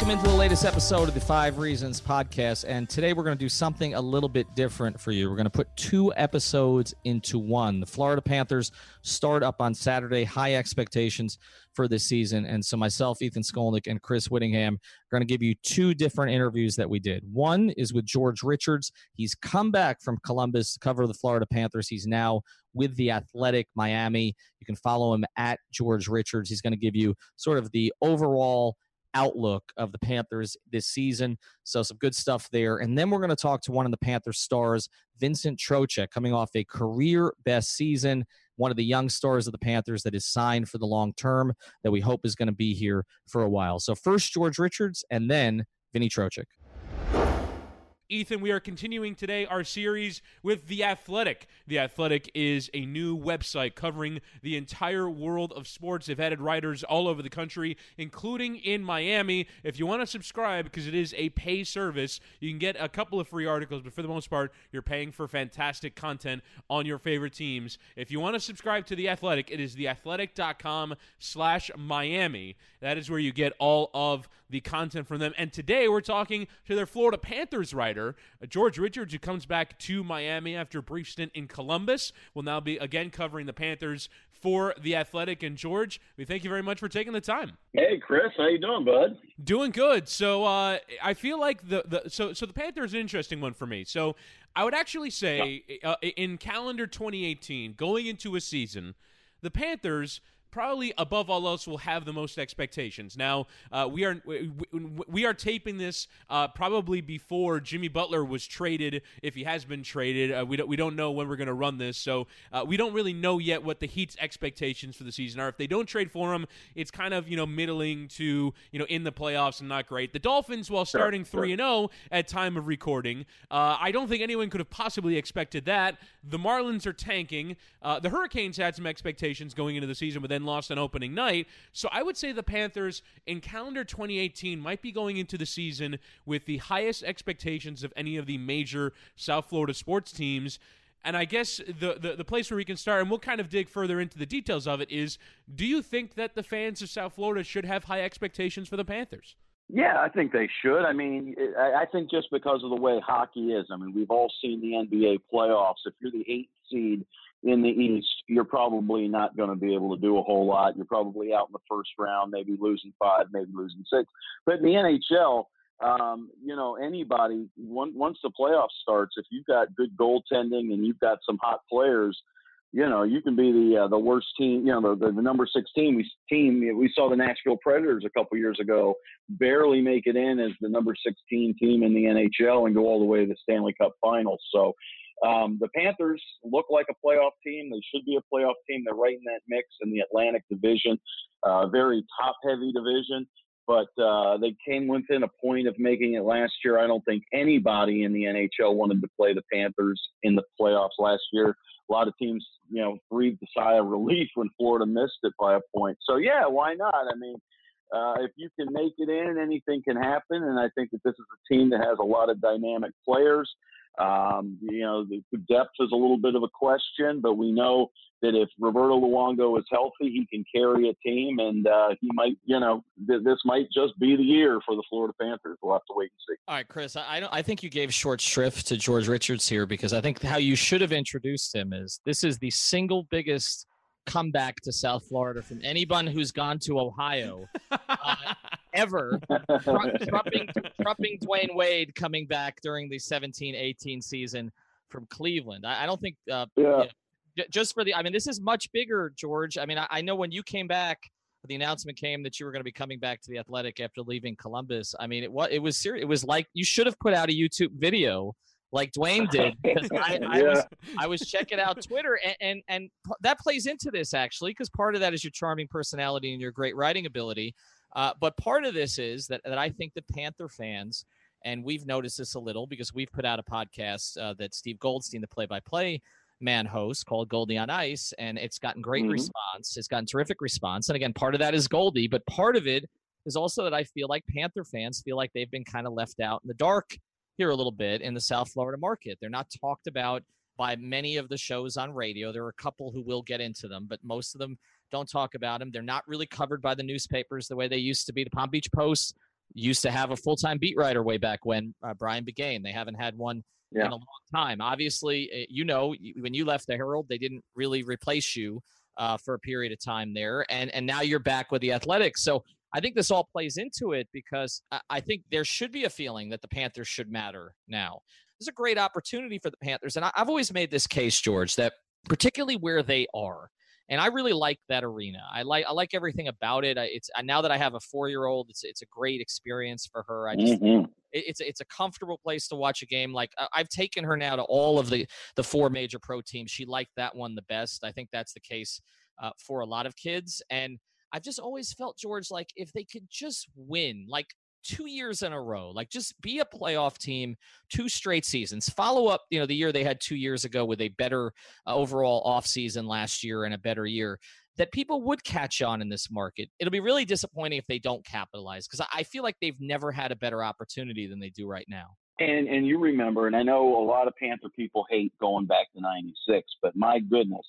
Welcome into the latest episode of the Five Reasons podcast. And today we're going to do something a little bit different for you. We're going to put two episodes into one. The Florida Panthers start up on Saturday, high expectations for this season. And so, myself, Ethan Skolnick, and Chris Whittingham are going to give you two different interviews that we did. One is with George Richards. He's come back from Columbus to cover the Florida Panthers. He's now with the Athletic Miami. You can follow him at George Richards. He's going to give you sort of the overall outlook of the Panthers this season. So some good stuff there. And then we're going to talk to one of the Panthers stars, Vincent Trocheck, coming off a career best season, one of the young stars of the Panthers that is signed for the long term that we hope is going to be here for a while. So first George Richards and then Vinny Trocheck. Ethan, we are continuing today our series with The Athletic. The Athletic is a new website covering the entire world of sports. They've added writers all over the country, including in Miami. If you want to subscribe, because it is a pay service, you can get a couple of free articles, but for the most part, you're paying for fantastic content on your favorite teams. If you want to subscribe to The Athletic, it is theathletic.com slash Miami. That is where you get all of the content from them. And today we're talking to their Florida Panthers writer, George Richards, who comes back to Miami after a brief stint in Columbus. Will now be again covering the Panthers for the Athletic. And George, we thank you very much for taking the time. Hey, Chris, how you doing, bud? Doing good. So uh, I feel like the, the so so the Panthers an interesting one for me. So I would actually say uh, in calendar 2018, going into a season, the Panthers probably above all else will have the most expectations. Now uh, we are we, we, are taping this uh, probably before Jimmy Butler was traded, if he has been traded. Uh, we don't we don't know when we're going to run this, so uh, we don't really know yet what the Heat's expectations for the season are. If they don't trade for him, it's kind of you know middling to you know in the playoffs and not great. The Dolphins, while starting three and zero oh at time of recording, uh, I don't think anyone could have possibly expected that. The Marlins are tanking. Uh, the Hurricanes had some expectations going into the season, but then lost on opening night. So I would say the Panthers in calendar 2018 might be going into the season with the highest expectations of any of the major South Florida sports teams. And I guess the, the, the place where we can start, and we'll kind of dig further into the details of it, is do you think that the fans of South Florida should have high expectations for the Panthers? Yeah, I think they should. I mean, I think just because of the way hockey is, I mean, we've all seen the NBA playoffs. If you're the eighth seed in the East, you're probably not going to be able to do a whole lot. You're probably out in the first round, maybe losing five, maybe losing six. But in the NHL, um, you know, anybody, once the playoffs starts, if you've got good goaltending and you've got some hot players – you know, you can be the uh, the worst team. You know, the, the, the number six team. We team we saw the Nashville Predators a couple years ago barely make it in as the number 16 team in the NHL and go all the way to the Stanley Cup Finals. So um, the Panthers look like a playoff team. They should be a playoff team. They're right in that mix in the Atlantic Division, uh, very top heavy division. But uh, they came within a point of making it last year. I don't think anybody in the NHL wanted to play the Panthers in the playoffs last year. A lot of teams, you know, breathed a sigh of relief when Florida missed it by a point. So yeah, why not? I mean, uh, if you can make it in, anything can happen. And I think that this is a team that has a lot of dynamic players. Um, you know, the, the depth is a little bit of a question, but we know that if Roberto Luongo is healthy, he can carry a team, and uh, he might, you know, th- this might just be the year for the Florida Panthers. We'll have to wait and see. All right, Chris, I I think you gave short shrift to George Richards here because I think how you should have introduced him is this is the single biggest comeback to South Florida from anyone who's gone to Ohio uh, ever. trumping, trumping Dwyane Wade coming back during the 17-18 season from Cleveland. I, I don't think. Uh, yeah. You know, just for the, I mean, this is much bigger, George. I mean, I, I know when you came back, the announcement came that you were going to be coming back to the Athletic after leaving Columbus. I mean, it was it was serious. It was like you should have put out a YouTube video like Dwyane did because I, I yeah. was I was checking out Twitter and and, and that plays into this actually because part of that is your charming personality and your great writing ability, uh, but part of this is that that I think the Panther fans and we've noticed this a little because we've put out a podcast uh, that Steve Goldstein, the play-by-play man host called Goldie on Ice, and it's gotten great mm-hmm. response. It's gotten terrific response. And again, part of that is Goldie, but part of it is also that I feel like Panther fans feel like they've been kind of left out in the dark here a little bit in the South Florida market. They're not talked about by many of the shows on radio. There are a couple who will get into them, but most of them don't talk about them. They're not really covered by the newspapers the way they used to be. The Palm Beach Post used to have a full time beat writer way back when, uh, Brian Biggane. They haven't had one yeah. in a long time. Obviously, eh, you know, when you left the Herald, they didn't really replace you uh, for a period of time there, and and now you're back with the Athletics. So I think this all plays into it because I think there should be a feeling that the Panthers should matter now. There's a great opportunity for the Panthers, and I've always made this case, George, that particularly where they are and I really like that arena. I like I like everything about it. It's now that I have a four year old, it's it's a great experience for her. I just mm-hmm. it, it's it's a comfortable place to watch a game. Like I've taken her now to all of the the four major pro teams. She liked that one the best. I think that's the case uh, for a lot of kids, and I've just always felt George like if they could just win, like two years in a row. Like just be a playoff team, two straight seasons. Follow up, you know, the year they had two years ago with a better uh, overall offseason last year and a better year that people would catch on in this market. It'll be really disappointing if they don't capitalize because I feel like they've never had a better opportunity than they do right now. And and you remember, and I know a lot of Panther people hate going back to '96, but my goodness,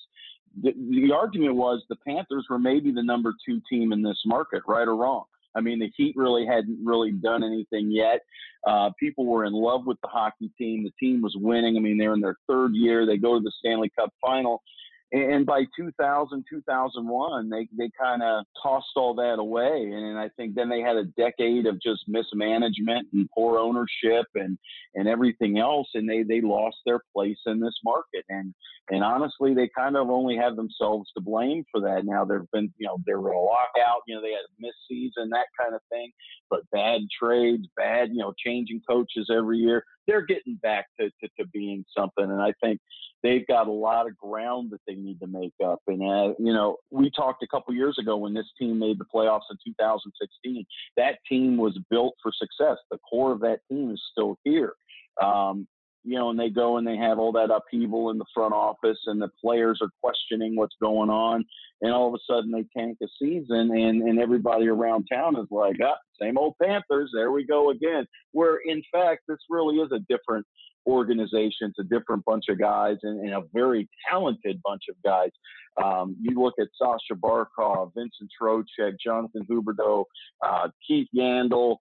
the, the argument was the Panthers were maybe the number two team in this market, right or wrong. I mean, the Heat really hadn't really done anything yet. Uh, people were in love with the hockey team. The team was winning. I mean, they're in their third year. They go to the Stanley Cup final. And by 2000, 2001, they, they kind of tossed all that away. And I think then they had a decade of just mismanagement and poor ownership and, and everything else. And they, they lost their place in this market. And, and honestly, they kind of only have themselves to blame for that. Now, there have been, you know, there were a lockout, you know, they had a missed season, that kind of thing. But bad trades, bad, you know, changing coaches every year. They're getting back to, to, to being something. And I think they've got a lot of ground that they need to make up. And uh, you know, we talked a couple years ago when this team made the playoffs in 2016. That team was built for success. The core of that team is still here. Um, you know, and they go and they have all that upheaval in the front office, and the players are questioning what's going on, and all of a sudden they tank a season, and and everybody around town is like, ah, same old Panthers, there we go again. Where in fact, this really is a different organization. It's a different bunch of guys and, and a very talented bunch of guys. Um, you look at Sasha Barkov, Vincent Trocheck, Jonathan Huberdeau, uh, Keith Yandle.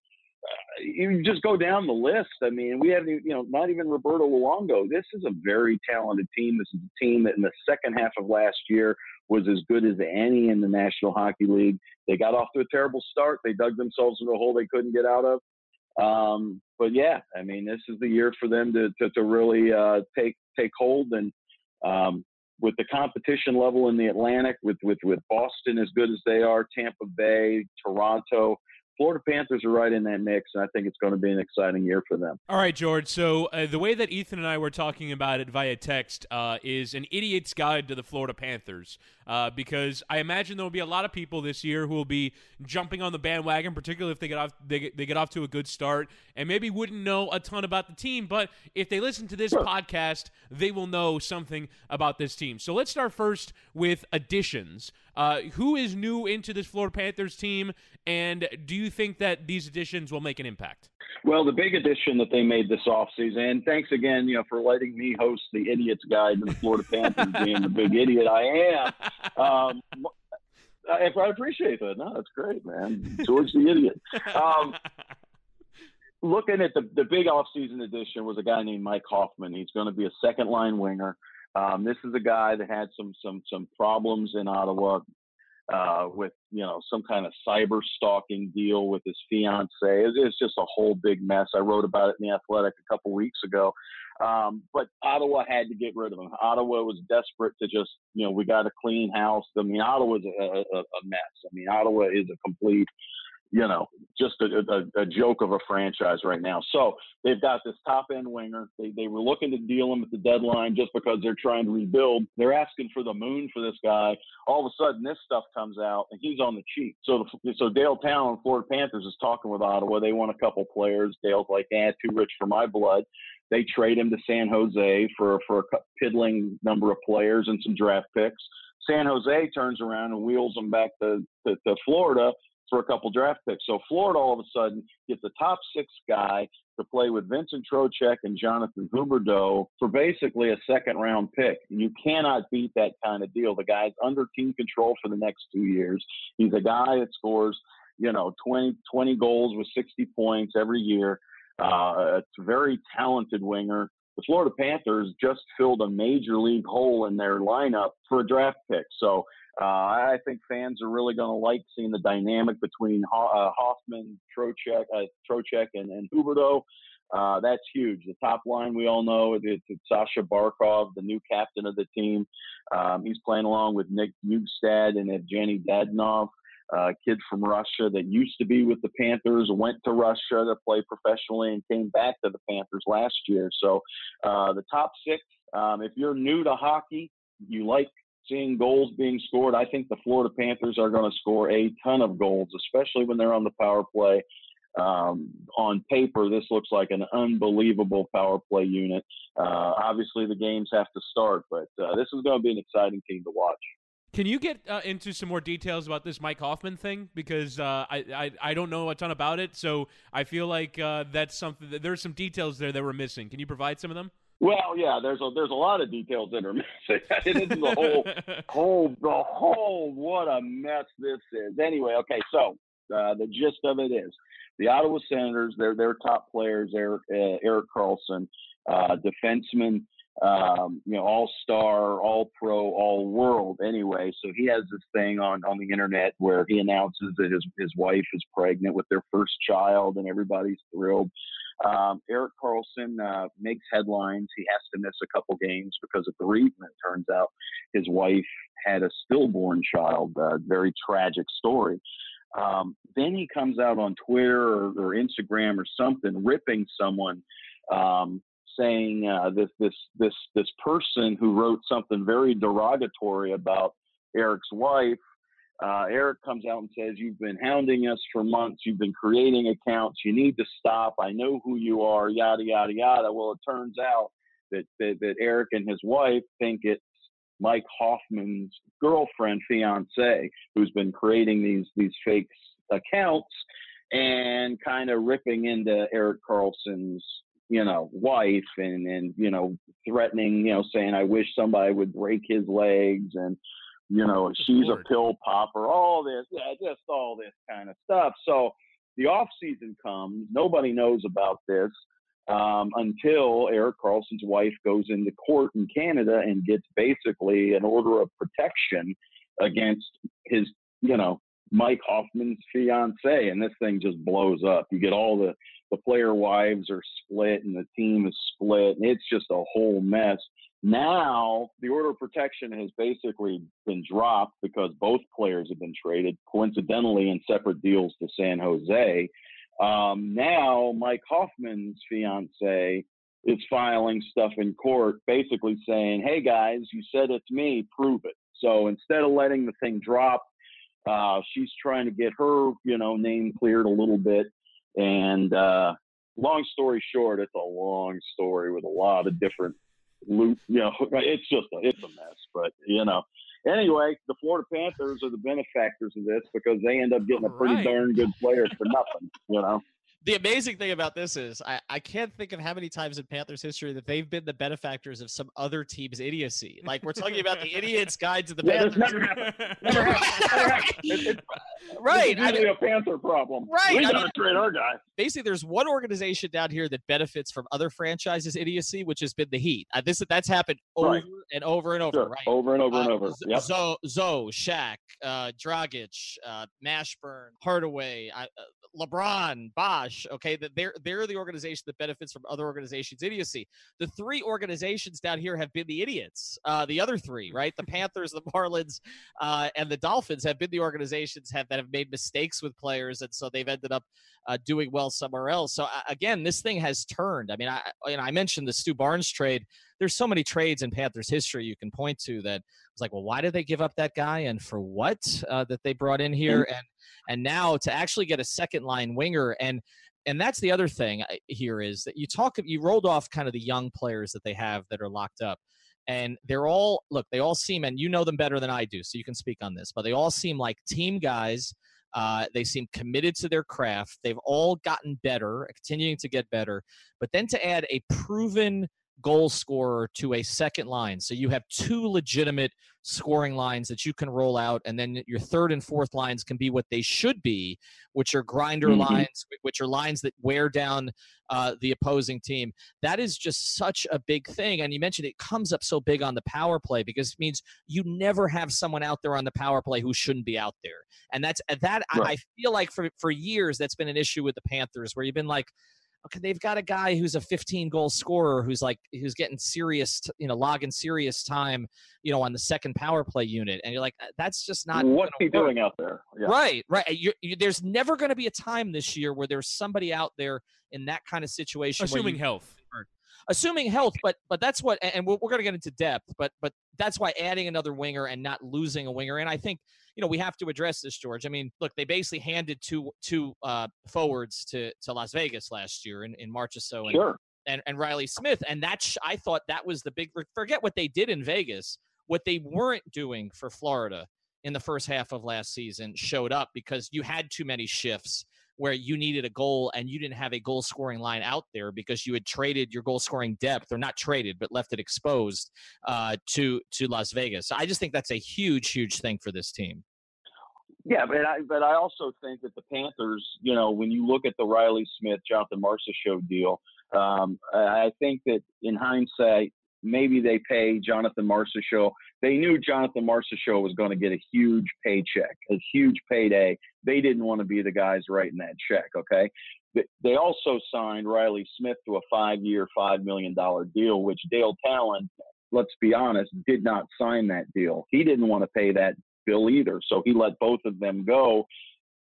You just go down the list. I mean, we haven't, you know, not even Roberto Luongo. This is a very talented team. This is a team that in the second half of last year was as good as any in the National Hockey League. They got off to a terrible start. They dug themselves into a hole they couldn't get out of. Um, but yeah, I mean, this is the year for them to to, to really uh, take take hold and um, with the competition level in the Atlantic, with with with Boston as good as they are, Tampa Bay, Toronto, Florida Panthers are right in that mix, and I think it's going to be an exciting year for them. All right, George. So uh, the way that Ethan and I were talking about it via text uh, is an idiot's guide to the Florida Panthers, uh, because I imagine there will be a lot of people this year who will be jumping on the bandwagon, particularly if they get off they get, they get off to a good start, and maybe wouldn't know a ton about the team. But if they listen to this sure. podcast, they will know something about this team. So let's start first with additions. Uh, who is new into this Florida Panthers team, and do you think that these additions will make an impact? Well, the big addition that they made this offseason, and thanks again, you know, for letting me host the Idiot's Guide to the Florida Panthers, being the big idiot I am. Um, I, I appreciate that. No, that's great, man. George the idiot. Um, looking at the the big offseason addition was a guy named Mike Hoffman. He's going to be a second line winger. Um, this is a guy that had some some some problems in Ottawa uh, with you know some kind of cyber stalking deal with his fiance. It, it's just a whole big mess. I wrote about it in the Athletic a couple weeks ago. Um, but Ottawa had to get rid of him. Ottawa was desperate to just you know we got a clean house. I mean Ottawa's a, a, a mess. I mean Ottawa is a complete you know, just a, a, a, joke of a franchise right now. So they've got this top end winger. They, they were looking to deal him at the deadline just because they're trying to rebuild. They're asking for the moon for this guy. All of a sudden, this stuff comes out and he's on the cheap. So, the, so Dale Tallon, Florida Panthers, is talking with Ottawa. They want a couple players. Dale's like, eh, too rich for my blood. They trade him to San Jose for, for a piddling number of players and some draft picks. San Jose turns around and wheels them back to, to, to Florida for a couple draft picks. So Florida all of a sudden gets a top six guy to play with Vincent Trocheck and Jonathan Huberdeau for basically a second round pick. You cannot beat that kind of deal. The guy's under team control for the next two years. He's a guy that scores, you know, 20, 20 goals with 60 points every year. Uh, it's a very talented winger the Florida Panthers just filled a major league hole in their lineup for a draft pick. So uh, I think fans are really going to like seeing the dynamic between uh, Hoffman, Trocheck, uh, Trocheck, and, and Huberdeau. Uh, that's huge. The top line, we all know, it's, it's Sasha Barkov, the new captain of the team. Um, he's playing along with Nick Bjugstad and Evgeny Dadonov, a kid from Russia that used to be with the Panthers, went to Russia to play professionally, and came back to the Panthers last year. So uh, the top six, um, if you're new to hockey, you like seeing goals being scored. I think the Florida Panthers are going to score a ton of goals, especially when they're on the power play. Um, on paper, this looks like an unbelievable power play unit. Uh, obviously, the games have to start, but uh, this is going to be an exciting team to watch. Can you get uh, into some more details about this Mike Hoffman thing? Because uh, I, I, I don't know a ton about it, so I feel like uh, that's something. That, there's some details there that we're missing. Can you provide some of them? Well, yeah, there's a there's a lot of details that are missing. it is the whole whole the whole what a mess this is. Anyway, okay, so uh, the gist of it is the Ottawa Senators. They're their top players. Erik, uh, Erik Karlsson, uh, defenseman um, you know, all star, all pro, all world anyway. So he has this thing on, on the internet where he announces that his, his wife is pregnant with their first child and everybody's thrilled. Um, Erik Karlsson uh, makes headlines. He has to miss a couple games because of bereavement. Turns out his wife had a stillborn child. Uh, very tragic story. Um, then he comes out on Twitter or, or Instagram or something, ripping someone um, saying uh, this this this this person who wrote something very derogatory about Erik's wife. Uh, Erik comes out and says, "You've been hounding us for months. You've been creating accounts. You need to stop. I know who you are. Yada yada yada." Well, it turns out that that, that Erik and his wife think it's Mike Hoffman's girlfriend, fiance, who's been creating these these fake accounts and kind of ripping into Erik Karlsson's you know, wife and, and, you know, threatening, you know, saying, I wish somebody would break his legs and, you know, she's a pill popper, all this, yeah, just all this kind of stuff. So the off season comes, nobody knows about this um, until Erik Karlsson's wife goes into court in Canada and gets basically an order of protection against his, you know, Mike Hoffman's fiance, and this thing just blows up. You get all the the player wives are split and the team is split and it's just a whole mess Now the order of protection has basically been dropped because both players have been traded, coincidentally in separate deals to San Jose. Um, now Mike Hoffman's fiance is filing stuff in court, basically saying, "Hey guys, you said it's me, prove it." So instead of letting the thing drop, uh, she's trying to get her, you know, name cleared a little bit. And uh, long story short, it's a long story with a lot of different loot. You know, it's just a, it's a mess. But you know, anyway, the Florida Panthers are the benefactors of this because they end up getting a pretty right. darn good player for nothing. You know the amazing thing about this is I, I can't think of how many times in Panthers history that they've been the benefactors of some other team's idiocy. Like we're talking about the idiots guide to the yeah, Panthers. Never happened. Never happened. Never happened. It's, it's, right. It's usually a Panther problem. Right. We gotta trade our guy. Basically, there's one organization down here that benefits from other franchises' idiocy, which has been the Heat. Uh, this that's happened over Right. and over and over. Sure. Right. Over and over and Uh, over. Z- Yep. Zo, Zo, Shaq, uh, Dragic, uh, Mashburn, Hardaway, I, uh, Okay, that they're they're the organization that benefits from other organizations' idiocy. The three organizations down here have been the idiots. Uh, the other three, right? The Panthers, the Marlins, uh, and the Dolphins have been the organizations have that have made mistakes with players, and so they've ended up uh, doing well somewhere else. So uh, again, this thing has turned. I mean, I you know, I mentioned the Stu Barnes trade. There's so many trades in Panthers history you can point to that it's like, well, why did they give up that guy and for what uh, that they brought in here? And and now to actually get a second line winger and and that's the other thing uh, here is that you talk you rolled off kind of the young players that they have that are locked up and they're all look they all seem and you know them better than i do so you can speak on this but they all seem like team guys uh, they seem committed to their craft they've all gotten better continuing to get better but then to add a proven goal scorer to a second line so you have two legitimate scoring lines that you can roll out and then your third and fourth lines can be what they should be which are grinder Mhm. lines which are lines that wear down uh, the opposing team that is just such a big thing. And you mentioned it comes up so big on the power play because it means you never have someone out there on the power play who shouldn't be out there. And that's that I, I feel like for for years that's been an issue with the Panthers where you've been like. Okay, they've got a guy who's a 15 goal scorer who's like who's getting serious, t- you know, logging serious time, you know, on the second power play unit, and you're like, "Uh, that's just not What's gonna he work." doing out there? Yeah. Right, right. You, you, there's never going to be a time this year where there's somebody out there in that kind of situation. Assuming you- health. Assuming health, but but that's what, and we're, we're going to get into depth, but but that's why adding another winger and not losing a winger, and I think you know we have to address this, George. I mean, look, they basically handed two two uh, forwards to to Las Vegas last year in in Marchessault and Sure. and, and Reilly Smith. And that's, I thought that was the big, forget what they did in Vegas. What they weren't doing for Florida in the first half of last season showed up because you had too many shifts where you needed a goal and you didn't have a goal scoring line out there because you had traded your goal scoring depth or not traded but left it exposed uh, to to Las Vegas. So I just think that's a huge huge thing for this team. Yeah, but I but I also think that the Panthers, you know, when you look at the Reilly Smith, Jonathan Marcia show deal, um, I I think that in hindsight, maybe they pay Jonathan Marchessault. They knew Jonathan Marchessault was going to get a huge paycheck, a huge payday. They didn't want to be the guys writing that check. Okay. They also signed Reilly Smith to a five million dollar deal, which Dale Tallon, let's be honest, did not sign that deal. He didn't want to pay that bill either. So he let both of them go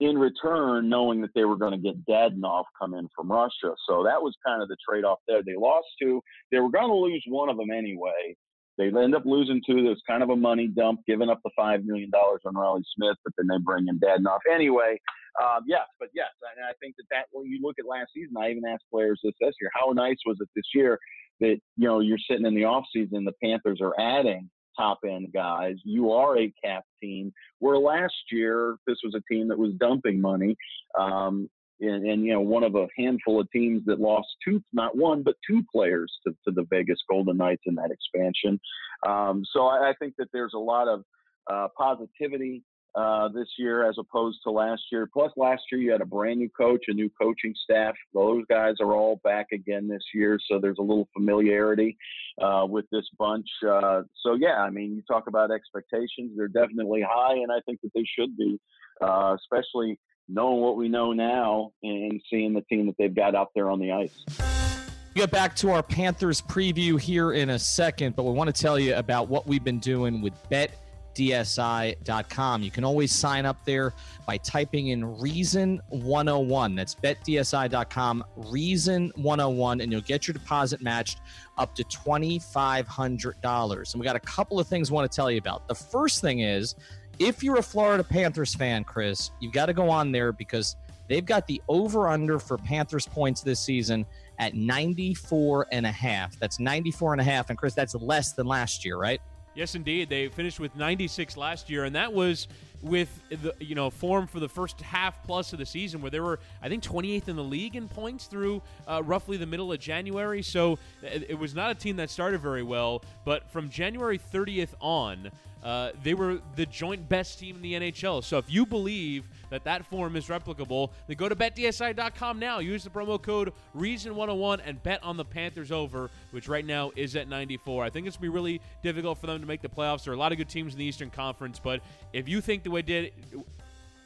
in return, knowing that they were going to get Dadonov come in from Russia. So that was kind of the trade off there. They lost two. They were going to lose one of them anyway. They end up losing two. There's kind of a money dump, giving up the $5 million on Reilly Smith, but then they bring in Dadonov anyway. Um, yes, but yes, and I think that that when you look at last season, I even asked players this this year, how nice was it this year that you know you're sitting in the off season, the Panthers are adding top end guys. You are a cap team. Where last year this was a team that was dumping money, um, and, and you know one of a handful of teams that lost two, not one but two players to, to the Vegas Golden Knights in that expansion. Um, so I, I think that there's a lot of uh, positivity uh, this year as opposed to last year. Plus, last year you had a brand new coach, a new coaching staff. Those guys are all back again this year, so there's a little familiarity uh, with this bunch. Uh, so yeah, I mean, you talk about expectations; they're definitely high, and I think that they should be, uh, especially knowing what we know now and seeing the team that they've got out there on the ice. get back to our Panthers preview here in a second, but we want to tell you about what we've been doing with betdsi.com. You can always sign up there by typing in reason 101. That's betdsi.com, reason 101, and you'll get your deposit matched up to $2,500. And we got a couple of things I want to tell you about. The first thing is if you're a Florida Panthers fan, Chris, you've got to go on there because they've got the over under for Panthers points this season at 94 and a half. That's 94 and a half. And Chris, that's less than last year, right? Yes, indeed. They finished with 96 last year, and that was with the you know form for the first half plus of the season, where they were I think 28th in the league in points through uh, roughly the middle of January. So it, it was not a team that started very well, but from January 30th on, uh, they were the joint best team in the NHL. So if you believe that that form is replicable, then go to betdsi.com now. Use the promo code Reason101 and bet on the Panthers over, which right now is at 94. I think it's going to be really difficult for them to make the playoffs. There are a lot of good teams in the Eastern Conference, but if you think the way did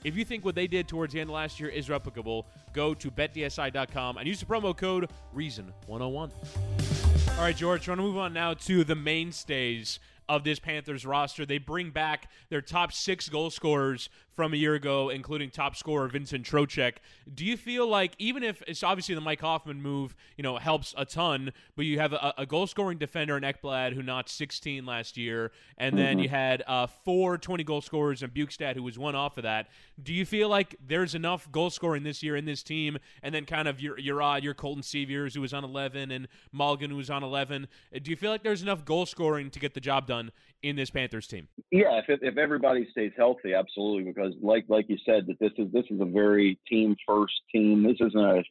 if you think what they did towards the end of last year is replicable, go to betdsi.com and use the promo code Reason101. All right, George, we're going to move on now to the mainstays of this Panthers roster. They bring back their top six goal scorers from a year ago, including top scorer Vincent Trocheck. Do you feel like even if it's obviously the Mike Hoffman move, you know, helps a ton, but you have a, a goal scoring defender in Ekblad who notched 16 last year, and then mm-hmm. you had uh, four 20 goal scorers in Bjugstad who was one off of that. Do you feel like there's enough goal scoring this year in this team, and then kind of your your uh, your Colton Sceviours who was on 11 and Malgin who was on 11? Do you feel like there's enough goal scoring to get the job done in this Panthers team? Yeah, if if everybody stays healthy, absolutely. Because like like you said, that this is this is a very team first team. This isn't a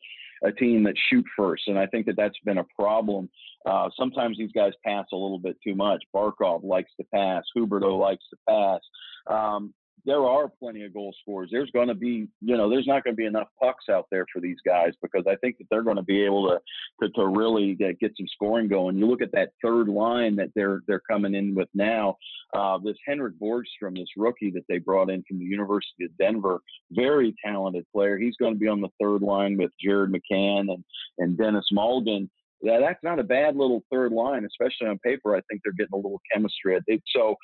a team that shoot first, and I think that that's been a problem. Uh, sometimes these guys pass a little bit too much. Barkov likes to pass. Huberdeau likes to pass. Um, there are plenty of goal scorers. There's going to be, you know, there's not going to be enough pucks out there for these guys because I think that they're going to be able to to, to really get, some scoring going. You look at that third line that they're they're coming in with now. Uh, this Henrik Borgstrom, this rookie that they brought in from the University of Denver, very talented player. He's going to be on the third line with Jared McCann and and Denis Malgin yeah, that's not a bad little third line, especially on paper. I think they're getting a little chemistry. So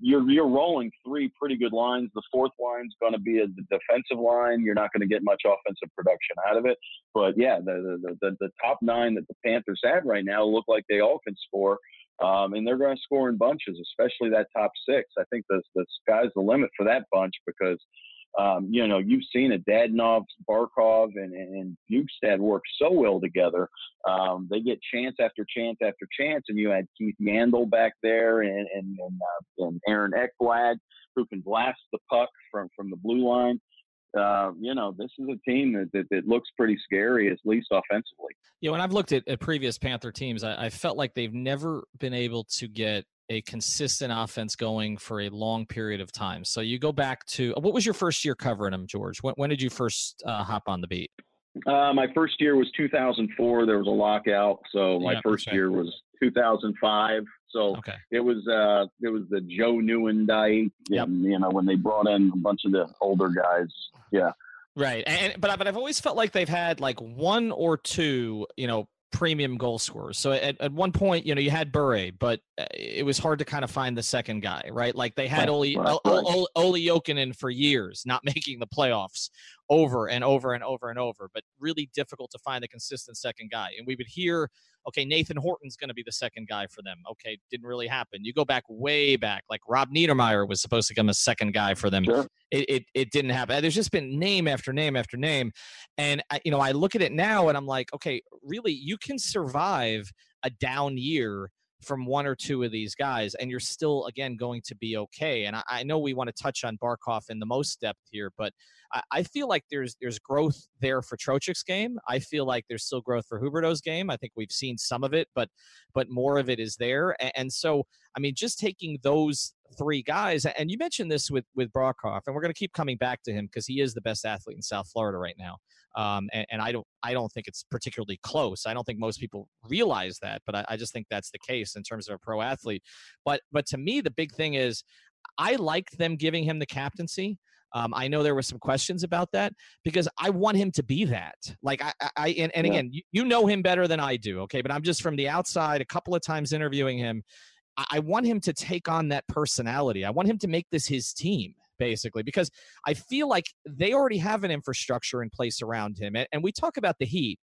you're you're rolling three pretty good lines. The fourth line's going to be a defensive line. You're not going to get much offensive production out of it. But yeah, the the, the, the top nine that the Panthers have right now look like they all can score. Um, and they're going to score in bunches, especially that top six. I think the, the sky's the limit for that bunch because um, you know, you've seen it. Dadonov, Barkov, and, and Bjugstad work so well together. Um, they get chance after chance after chance, and you had Keith Yandle back there and and and, uh, and Aaron Ekblad who can blast the puck from from the blue line. Uh, you know, this is a team that, that, that, looks pretty scary, at least offensively. Yeah, when I've looked at, at previous Panther teams, I, I, felt like they've never been able to get a consistent offense going for a long period of time. So you go back to what was your first year covering them, George? When, when did you first uh, hop on the beat? Uh, my first year was 2004. There was a lockout, so my yeah, first year was 2005. So okay. it was uh, it was the Joe Nieuwendyk, yep. you know, when they brought in a bunch of the older guys. Yeah. Right, and but but I've always felt like they've had like one or two, you know, premium goal scorers. So at, at one point, you know, you had Bure, but uh, it was hard to kind of find the second guy, right? Like they had right, Oli, right, right. Olli Jokinen for years, not making the playoffs over and over and over and over, but really difficult to find a consistent second guy. And we would hear, okay, Nathan Horton's going to be the second guy for them. Okay, didn't really happen. You go back way back, like Rob Niedermayer was supposed to become a second guy for them. Sure. It, it, it didn't happen. There's just been name after name after name. And, I, you know, I look at it now and I'm like, okay, really, you can survive a down year from one or two of these guys, and you're still again going to be okay. And I, I know we want to touch on Barkov in the most depth here, but I, I, feel like there's there's growth there for Trocheck's game. I feel like there's still growth for Huberdeau's game. I think we've seen some of it, but but more of it is there. And, and so, I mean, just taking those three guys, and you mentioned this with with Barkov, and we're going to keep coming back to him because he is the best athlete in South Florida right now. Um, and, and, I don't I don't think it's particularly close. I don't think most people realize that, but I, I just think that's the case in terms of a pro athlete. But but to me, the big thing is I like them giving him the captaincy. Um, I know there were some questions about that because I want him to be that. Like I, I and, and yeah. again, you, you know him better than I do. Okay, but I'm just from the outside. A couple of times interviewing him, I, I want him to take on that personality. I want him to make this his team basically because I feel like they already have an infrastructure in place around him. And, and we talk about the Heat.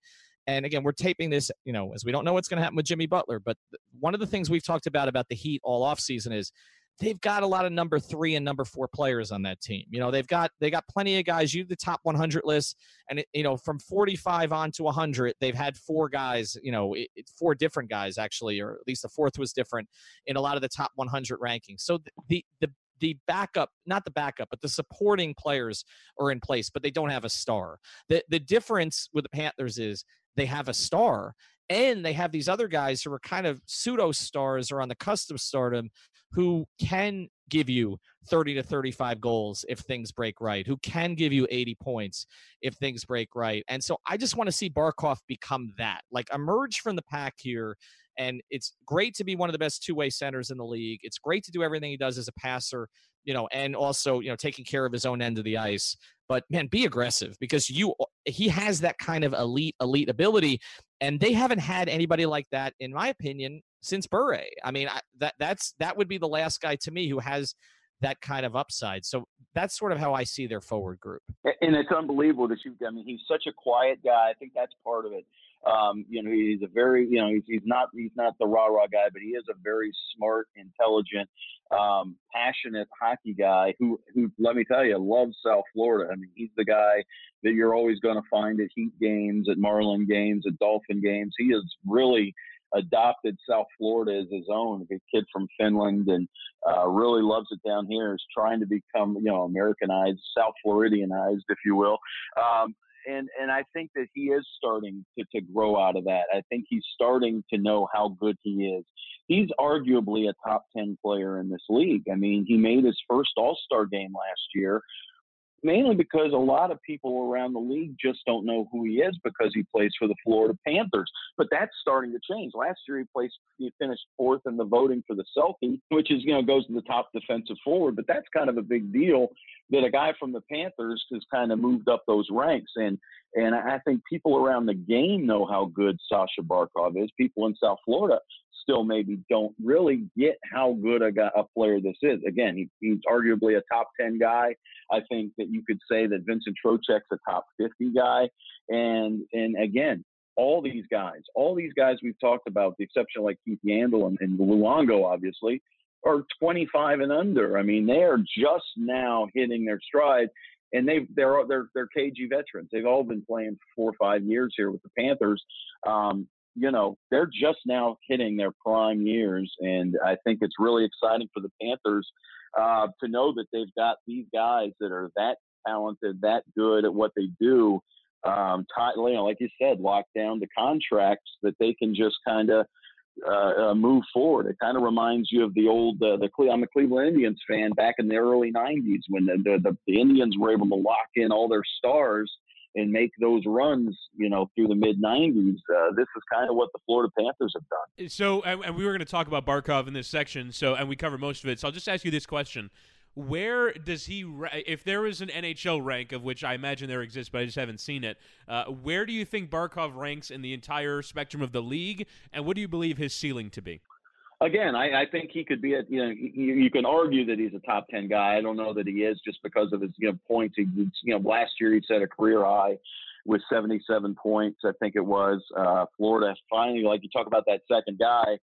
And again, we're taping this, you know, as we don't know what's going to happen with Jimmy Butler. But one of the things we've talked about about the Heat all offseason is they've got a lot of number three and number four players on that team. You know, they've got they got plenty of guys. You the top 100 list, and it, you know from 45 on to 100, they've had four guys. You know, it, four different guys actually, or at least the fourth was different in a lot of the top 100 rankings. So the the the backup, not the backup, but the supporting players are in place, but they don't have a star. The the difference with the Panthers is they have a star and they have these other guys who are kind of pseudo stars or on the cusp of stardom who can give you 30 to 35 goals if things break right, who can give you 80 points if things break right. And so I just want to see Barkov become that, like emerge from the pack here. And it's great to be one of the best two way centers in the league. It's great to do everything he does as a passer, you know, and also, you know, taking care of his own end of the ice. But man, be aggressive because you he has that kind of elite, elite ability. And they haven't had anybody like that, in my opinion, since Bure. I mean, I, that that's that would be the last guy to me who has that kind of upside. So that's sort of how I see their forward group. And it's unbelievable that you. I mean, he's such a quiet guy. I think that's part of it. Um, you know, he's a very, you know, he's, he's not he's not the rah rah guy, but he is a very smart, intelligent, um, passionate hockey guy who who let me tell you loves South Florida. I mean, he's the guy that you're always going to find at Heat games, at Marlin games, at Dolphin games. He is really adopted South Florida as his own. A kid from Finland and uh, really loves it down here. Is trying to become you know Americanized, South Floridianized, if you will. Um, and and I think that he is starting to, to grow out of that. I think he's starting to know how good he is. He's arguably a top ten player in this league. I mean, he made his first All Star game last year mainly because a lot of people around the league just don't know who he is because he plays for the Florida Panthers. But that's starting to change. Last year he placed he finished fourth in the voting for the Selke, which is you know goes to the top defensive forward. But that's kind of a big deal that a guy from the Panthers has kind of moved up those ranks. And and I think people around the game know how good Sasha Barkov is. People in South Florida still maybe don't really get how good a, guy, a player this is. Again, he, he's arguably a top 10 guy. I think that you could say that Vincent Trocheck's a top 50 guy. And, and again, all these guys, all these guys we've talked about, the exception like Keith Yandle and, and Luongo, obviously, are 25 and under. I mean, they are just now hitting their stride and they they're they're they're KG veterans. They've all been playing for four or five years here with the Panthers. Um, you know, they're just now hitting their prime years. And I think it's really exciting for the Panthers uh, to know that they've got these guys that are that talented, that good at what they do. Um, you know, like you said, lock down the contracts that they can just kind of uh, uh, move forward. It kind of reminds you of the old uh, the I'm a Cleveland Indians fan back in the early '90s when the, the the Indians were able to lock in all their stars and make those runs, you know, through the mid 90s. Uh, this is kind of what the Florida Panthers have done. So, and, and we were going to talk about Barkov in this section, so and we covered most of it. So I'll just ask you this question: Where does he, if there is an NHL rank of which I imagine there exists, but I just haven't seen it, uh, where do you think Barkov ranks in the entire spectrum of the league, and what do you believe his ceiling to be? Again, I, I, think he could be at, you know, you, you, can argue that he's a top 10 guy. I don't know that he is just because of his, you know, points. He, you know, last year he set a career high with 77 points, I think it was. Uh, Florida finally, like you talk about that second guy,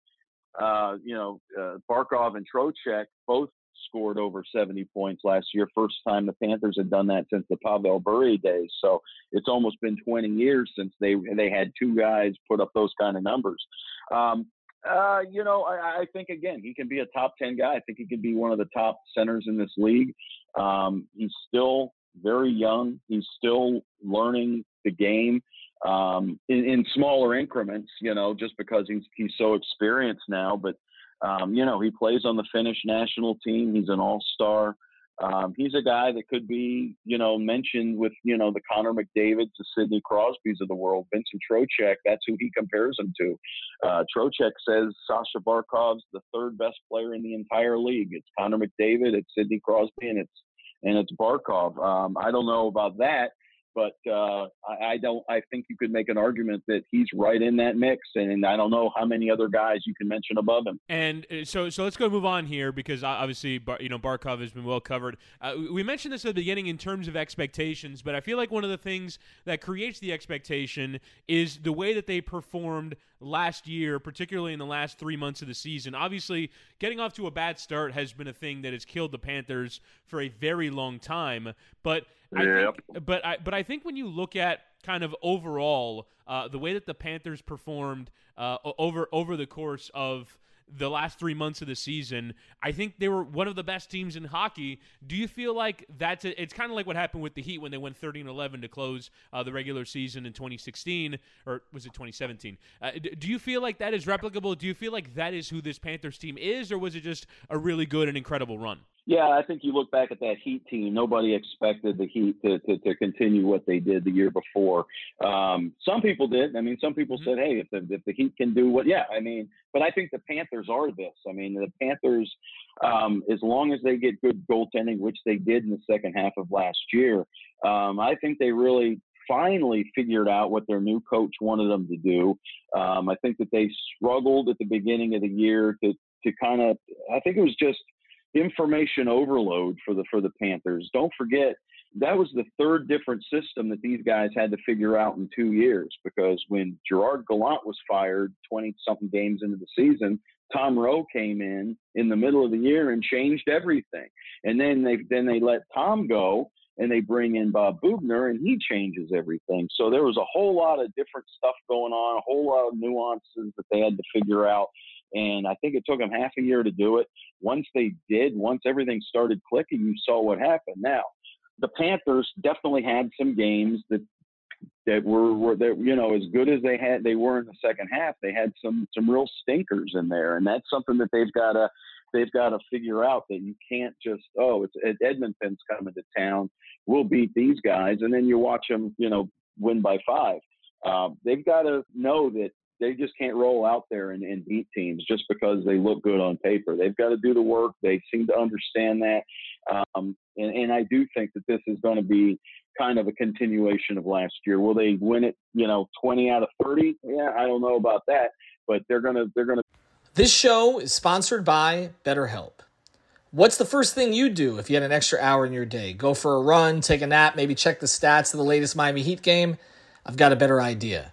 uh, you know, uh, Barkov and Trocheck both scored over 70 points last year. First time the Panthers had done that since the Pavel Bure days. So it's almost been 20 years since they they had two guys put up those kind of numbers. Um, uh, you know, I, I, think again he can be a top ten guy. I think he could be one of the top centers in this league. Um, he's still very young. He's still learning the game um, in, in, smaller increments. You know, just because he's he's so experienced now. But um, you know, he plays on the Finnish national team. He's an all star. Um, he's a guy that could be, you know, mentioned with, you know, the Connor McDavid's, the Sidney Crosby's of the world, Vincent Trocheck. That's who he compares him to. Uh, Trocheck says Sasha Barkov's the third best player in the entire league. It's Connor McDavid, it's Sidney Crosby, and it's and it's Barkov. Um, I don't know about that, but uh, I, I, don't. I think you could make an argument that he's right in that mix, and I don't know how many other guys you can mention above him. And uh, so, so let's go move on here because obviously, you know, Barkov has been well covered. Uh, we mentioned this at the beginning in terms of expectations, but I feel like one of the things that creates the expectation is the way that they performed last year, particularly in the last three months of the season. Obviously, getting off to a bad start has been a thing that has killed the Panthers for a very long time, but I yep. think, but I but I think when you look at kind of overall uh, the way that the Panthers performed uh, over over the course of the last three months of the season. I think they were one of the best teams in hockey. Do you feel like that's a, it's kind of like what happened with the Heat when they went 30 and 11 to close uh, the regular season in 2016 or was it 2017? Uh, do you feel like that is replicable? Do you feel like that is who this Panthers team is, or was it just a really good and incredible run? Yeah, I think you look back at that Heat team. Nobody expected the Heat to, to, to continue what they did the year before. Um, some people did. I mean, some people mm-hmm. said, "Hey, if the, if the Heat can do what," yeah. I mean, but I think the Panthers are this. I mean, the Panthers, um, as long as they get good goaltending, which they did in the second half of last year, um, I think they really finally figured out what their new coach wanted them to do. Um, I think that they struggled at the beginning of the year to to kind of. I think it was just information overload for the for the Panthers. Don't forget that was the third different system that these guys had to figure out in two years because when Gerard Gallant was fired 20 something games into the season, Tom Rowe came in in the middle of the year and changed everything. And then they then they let Tom go and they bring in Bob Boughner and he changes everything. So there was a whole lot of different stuff going on, a whole lot of nuances that they had to figure out. And I think it took them half a year to do it. Once they did, once everything started clicking, you saw what happened. Now, the Panthers definitely had some games that that were, were that you know as good as they had they were in the second half. They had some some real stinkers in there, and that's something that they've got to they've got to figure out that you can't just oh it's Edmonton's coming to town, we'll beat these guys, and then you watch them you know win by five. Uh, they've got to know that they just can't roll out there and, and beat teams just because they look good on paper. They've got to do the work. They seem to understand that. Um, and, and I do think that this is going to be kind of a continuation of last year. Will they win it, you know, 20 out of 30? Yeah, I don't know about that, but they're going to, they're going to. This show is sponsored by BetterHelp. What's the first thing you do if you had an extra hour in your day? Go for a run, take a nap, maybe check the stats of the latest Miami Heat game? I've got a better idea.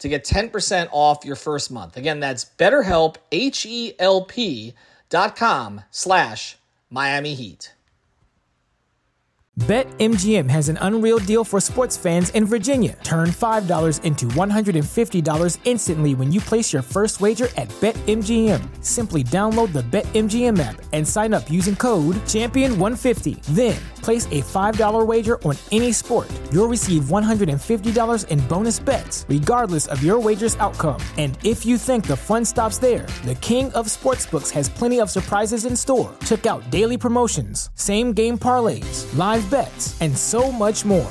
to get 10% off your first month. Again, that's betterhelp, H-E-L-P dot com slash Miami Heat. BetMGM has an unreal deal for sports fans in Virginia. Turn $5 into $150 instantly when you place your first wager at BetMGM. Simply download the BetMGM app and sign up using code Champion150. Then place a $5 wager on any sport. You'll receive $150 in bonus bets, regardless of your wager's outcome. And if you think the fun stops there, the King of Sportsbooks has plenty of surprises in store. Check out daily promotions, same game parlays, live bets, and so much more.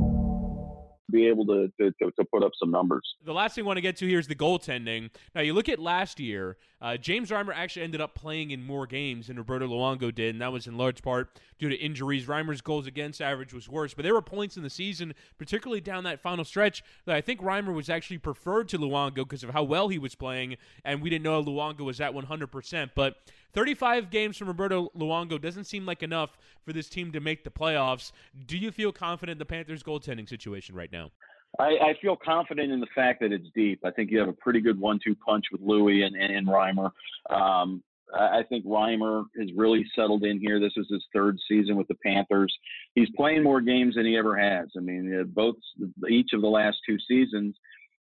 be able to, to, to, put up some numbers. The last thing I want to get to here is the goaltending. Now, you look at last year, uh, James Reimer actually ended up playing in more games than Roberto Luongo did, and that was in large part due to injuries. Reimer's goals against average was worse, but there were points in the season, particularly down that final stretch, that I think Reimer was actually preferred to Luongo because of how well he was playing, and we didn't know Luongo was at 100%. But 35 games from Roberto Luongo doesn't seem like enough for this team to make the playoffs. Do you feel confident in the Panthers' goaltending situation right now? I, I, feel confident in the fact that it's deep. I think you have a pretty good one-two punch with Louis and, and, and Reimer. Um, I think Reimer has really settled in here. This is his third season with the Panthers. He's playing more games than he ever has. I mean, both each of the last two seasons,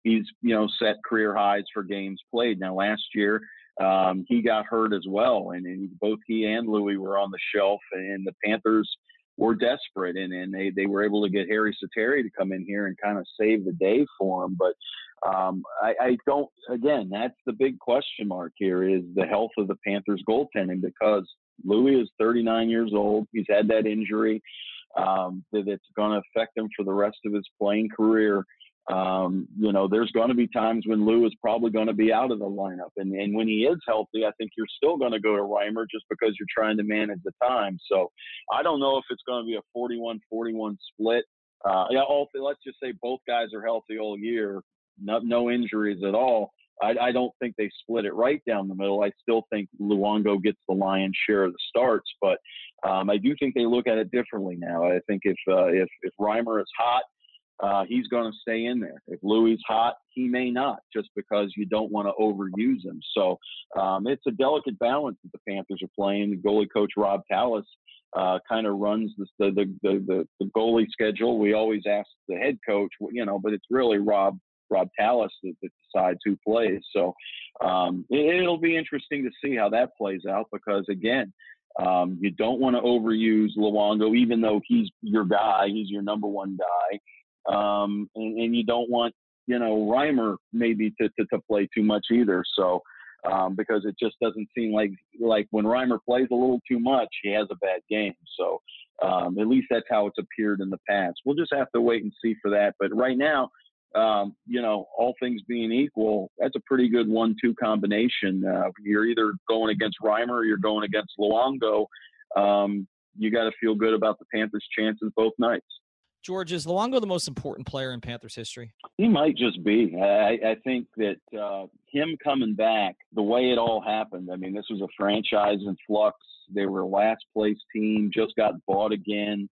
he's you know set career highs for games played. Now last year um, he got hurt as well, and, and, both he and Louis were on the shelf, and the Panthers were desperate, and, and they, they were able to get Harri Säteri to come in here and kind of save the day for him. But um, I, I don't. Again, that's the big question mark here: is the health of the Panthers goaltending because Louis is 39 years old. He's had that injury um, that it's going to affect him for the rest of his playing career. Um, you know, there's going to be times when Lou is probably going to be out of the lineup. And, and when he is healthy, I think you're still going to go to Reimer just because you're trying to manage the time. So I don't know if it's going to be a 41 41 split. Uh, yeah, all, let's just say both guys are healthy all year, no, no injuries at all. I, I, don't think they split it right down the middle. I still think Luongo gets the lion's share of the starts, but um, I do think they look at it differently now. I think if uh, if if Reimer is hot uh, he's going to stay in there. If Louis hot, he may not, just because you don't want to overuse him. So um, it's a delicate balance that the Panthers are playing. The goalie coach Rob Tallas uh, kind of runs the, the, the, the, goalie schedule. We always ask the head coach, you know, but it's really Rob Rob Tallas that, that decides who plays. So um, it, will be interesting to see how that plays out because again. Um, you don't want to overuse Luongo, even though he's your guy. He's your number one guy um, and, and, you don't want you know Reimer maybe to, to, to play too much either. So um, because it just doesn't seem like like when Reimer plays a little too much, he has a bad game. So um, at least that's how it's appeared in the past. We'll just have to wait and see for that. But right now, um, you know, all things being equal, that's a pretty good one-two combination. Uh, you're either going against Reimer or you're going against Luongo. Um, you got to feel good about the Panthers' chances both nights. George, is Luongo the most important player in Panthers history? He might just be. I, I think that uh, him coming back, the way it all happened, I mean, this was a franchise in flux. They were a last place team, just got bought again.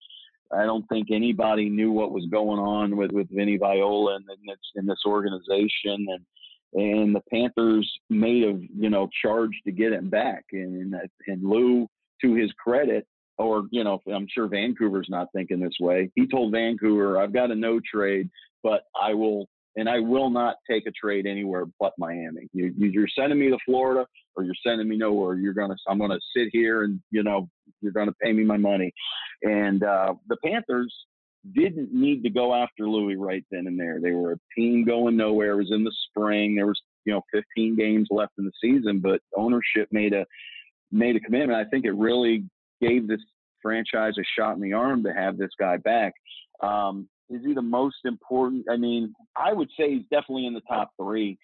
I don't think anybody knew what was going on with, with Vinny Viola in, in, this, in this organization. And and the Panthers made a you know charge to get him back. And and Lou, to his credit, or you know, I'm sure Vancouver's not thinking this way. He told Vancouver, "I've got a no trade, but I will, and I will not take a trade anywhere but Miami. You, you're sending me to Florida, or you're sending me nowhere. You're gonna, I'm gonna sit here, and you know, you're gonna pay me my money." And uh, the Panthers didn't need to go after Louis right then and there. They were a team going nowhere. It was in the spring. There was, you know, 15 games left in the season, but ownership made a made a commitment. I think it really gave this franchise a shot in the arm to have this guy back. Um, is he the most important? I mean, I would say he's definitely in the top three.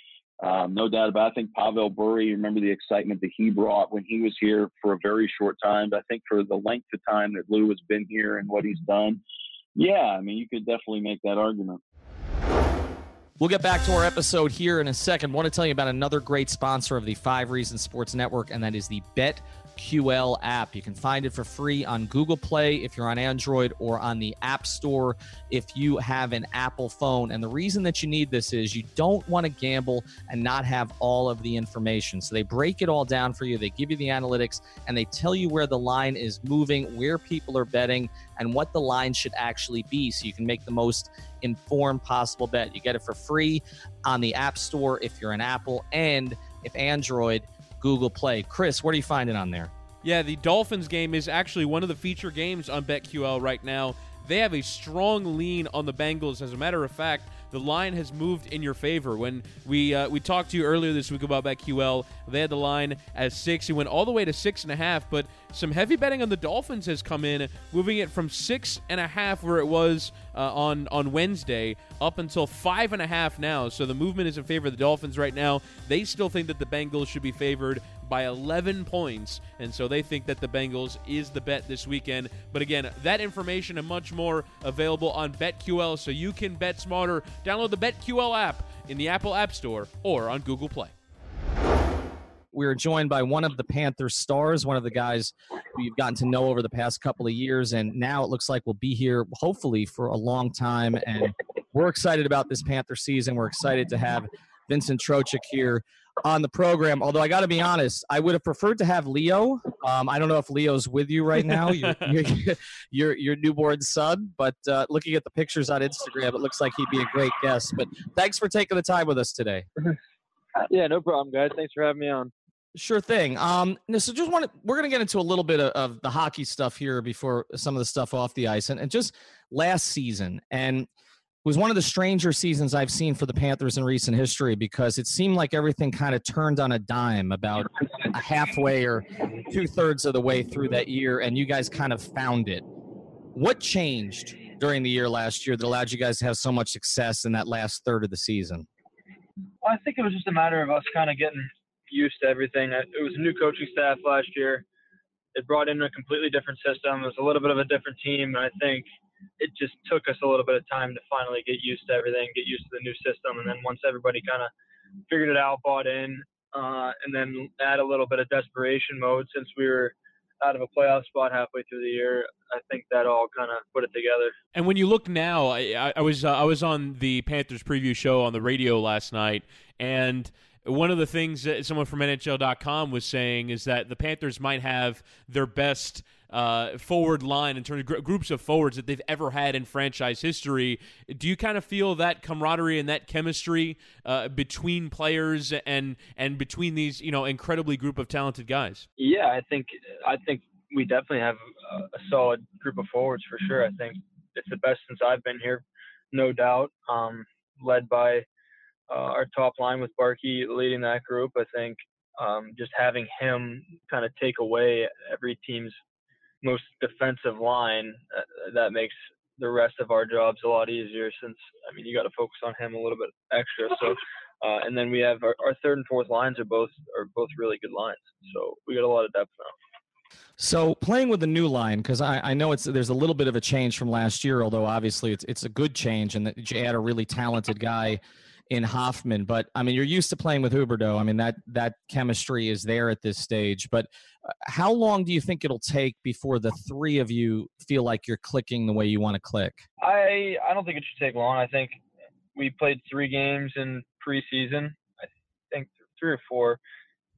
Um, no doubt about it. I think Pavel Bure, remember the excitement that he brought when he was here for a very short time. But I think for the length of time that Lou has been here and what he's done, yeah, I mean, you could definitely make that argument. We'll get back to our episode here in a second. I want to tell you about another great sponsor of the Five Reasons Sports Network, and that is the Bet BetQL app. You can find it for free on Google Play if you're on Android or on the App Store if you have an Apple phone. And the reason that you need this is you don't want to gamble and not have all of the information. So they break it all down for you, they give you the analytics, and they tell you where the line is moving, where people are betting, and what the line should actually be so you can make the most informed possible bet. You get it for free on the App Store if you're an Apple and if Android, Google Play. Chris, what are you finding on there? Yeah, the Dolphins game is actually one of the feature games on BetQL right now. They have a strong lean on the Bengals. As a matter of fact, the line has moved in your favor. When we uh, we talked to you earlier this week about BetQL, they had the line as six. It went all the way to six and a half, but some heavy betting on the Dolphins has come in, moving it from six and a half where it was uh, on on Wednesday up until five and a half now. So the movement is in favor of the Dolphins right now. They still think that the Bengals should be favored by 11 points, and so they think that the Bengals is the bet this weekend. But again, that information and much more available on BetQL, so you can bet smarter. Download the BetQL app in the Apple App Store or on Google Play. We are joined by one of the Panthers stars, one of the guys who you've gotten to know over the past couple of years, and now it looks like we'll be here hopefully for a long time. And we're excited about this Panther season. We're excited to have Vincent Trocheck here on the program. Although I got to be honest, I would have preferred to have Leo. Um, I don't know if Leo's with you right now, your, your, your, your, newborn son. But uh, looking at the pictures on Instagram, it looks like he'd be a great guest. But thanks for taking the time with us today. Yeah, no problem, guys. Thanks for having me on. Sure thing. Um, so just want to, we're going to get into a little bit of, of, the hockey stuff here before some of the stuff off the ice, and, and just last season, and it was one of the stranger seasons I've seen for the Panthers in recent history because it seemed like everything kind of turned on a dime about halfway or two thirds of the way through that year, and you guys kind of found it. What changed during the year last year that allowed you guys to have so much success in that last third of the season? Well, I think it was just a matter of us kind of getting used to everything. It was a new coaching staff last year. It brought in a completely different system. It was a little bit of a different team, and I think it just took us a little bit of time to finally get used to everything, get used to the new system, and then once everybody kind of figured it out, bought in, uh, and then add a little bit of desperation mode since we were out of a playoff spot halfway through the year. I think that all kind of put it together. And when you look now, I, I was uh, I was on the Panthers preview show on the radio last night, and one of the things that someone from NHL.com was saying is that the Panthers might have their best uh, forward line in terms of gr- groups of forwards that they've ever had in franchise history. Do you kind of feel that camaraderie and that chemistry uh, between players and and between these you know incredibly group of talented guys? Yeah, I think I think we definitely have a, solid group of forwards for sure. I think it's the best since I've been here, no doubt. Um, led by our top line with Barkey leading that group. I think um, just having him kind of take away every team's most defensive line, uh, that makes the rest of our jobs a lot easier since, I mean, you got to focus on him a little bit extra. So, uh, and then we have our, our third and fourth lines are both are both really good lines. So we got a lot of depth now. So playing with the new line, because I, I, know it's there's a little bit of a change from last year, although obviously it's it's a good change, and that you add a really talented guy in Hoffman. But I mean, you're used to playing with Huberdeau. I mean, that that chemistry is there at this stage. But uh, how long do you think it'll take before the three of you feel like you're clicking the way you want to click? I I don't think it should take long. I think we played three games in preseason. I think three or four.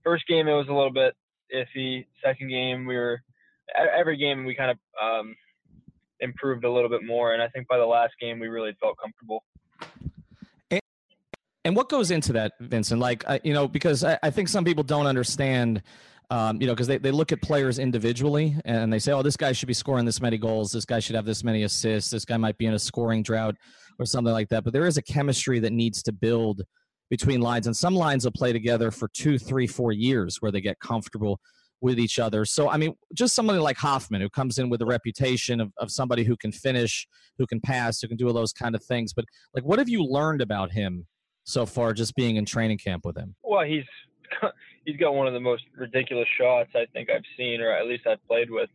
First game it was a little bit iffy. Second game we were every game we kind of um, improved a little bit more, and I think by the last game we really felt comfortable. And what goes into that, Vincent? Like, you know, because I, I think some people don't understand, um, you know, because they, they look at players individually and they say, oh, this guy should be scoring this many goals. This guy should have this many assists. This guy might be in a scoring drought or something like that. But there is a chemistry that needs to build between lines. And some lines will play together for two, three, four years where they get comfortable with each other. So, I mean, just somebody like Hoffman who comes in with a reputation of, of somebody who can finish, who can pass, who can do all those kind of things. But, like, what have you learned about him so far just being in training camp with him? Well, he's he's got one of the most ridiculous shots I think I've seen, or at least I've played with.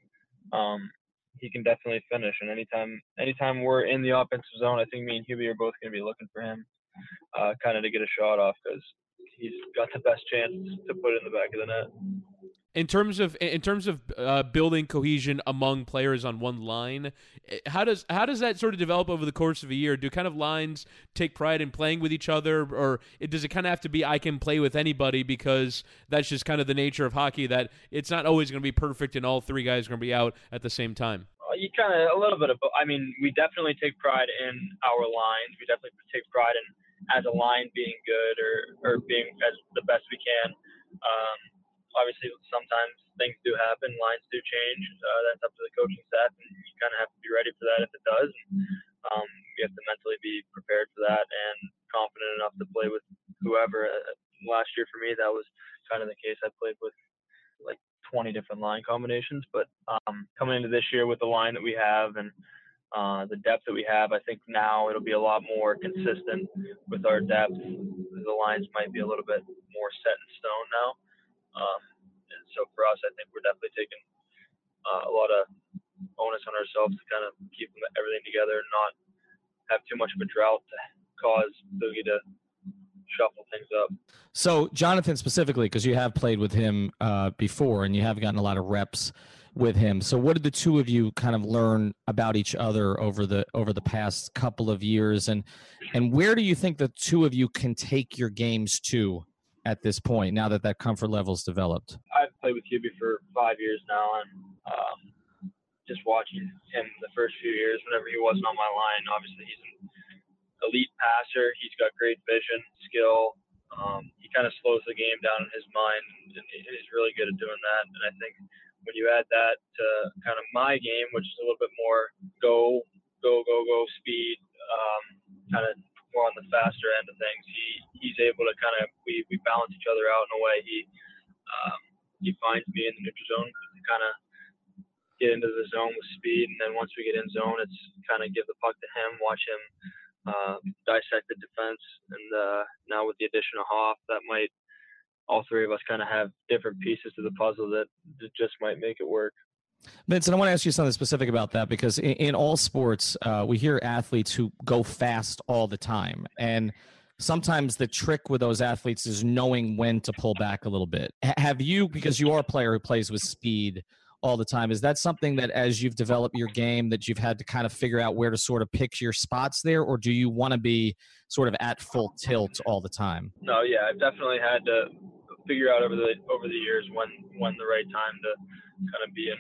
Um, he can definitely finish, and anytime anytime we're in the offensive zone, I think me and Hubie are both going to be looking for him, uh, kind of to get a shot off because he's got the best chance to put it in the back of the net. In terms of in terms of uh, building cohesion among players on one line, eh, how does how does that sort of develop over the course of a year? Do kind of lines take pride in playing with each other, or does it kind of have to be I can play with anybody because that's just kind of the nature of hockey that it's not always going to be perfect and all three guys are going to be out at the same time? you kind of a little bit of. I mean, we definitely take pride in our lines. We definitely take pride in as a line being good or or being as the best we can. Um, obviously, sometimes things do happen. Lines do change. Uh, that's up to the coaching staff, and you kind of have to be ready for that if it does. Um, you have to mentally be prepared for that and confident enough to play with whoever. Uh, last year for me, that was kind of the case. I played with like 20 different line combinations. But um, coming into this year with the line that we have and uh, the depth that we have, I think now it'll be a lot more consistent with our depth. The lines might be a little bit more set in stone now. Um, and so for us, I think we're definitely taking uh, a lot of onus on ourselves to kind of keep everything together and not have too much of a drought to cause Boogie to shuffle things up. So, Jonathan specifically, because you have played with him uh, before and you have gotten a lot of reps with him. So, what did the two of you kind of learn about each other over the over the past couple of years, and and where do you think the two of you can take your games to at this point? Now that that comfort level is developed, I've played with Hubie for five years now, and um, just watching him the first few years, whenever he wasn't on my line, obviously he's an elite passer. He's got great vision, skill. Um, he kind of slows the game down in his mind, and he's really good at doing that. And I think when you add that to kind of my game, which is a little bit more go, go, go, go speed, um, kind of more on the faster end of things, he he's able to kind of we, we balance each other out in a way. He um, he finds me in the neutral zone to kind of get into the zone with speed, and then once we get in zone, it's kind of give the puck to him, watch him uh, dissected defense, and uh, now with the addition of Hoff, that might all three of us kind of have different pieces to the puzzle that, just might make it work. Vincent, I want to ask you something specific about that because in, in all sports, uh, we hear athletes who go fast all the time. And sometimes the trick with those athletes is knowing when to pull back a little bit. Have you, because you are a player who plays with speed, all the time. Is that something that as you've developed your game that you've had to kind of figure out where to sort of pick your spots there, or do you want to be sort of at full tilt all the time? No, yeah, I've definitely had to figure out over the over the years when when the right time to kind of be in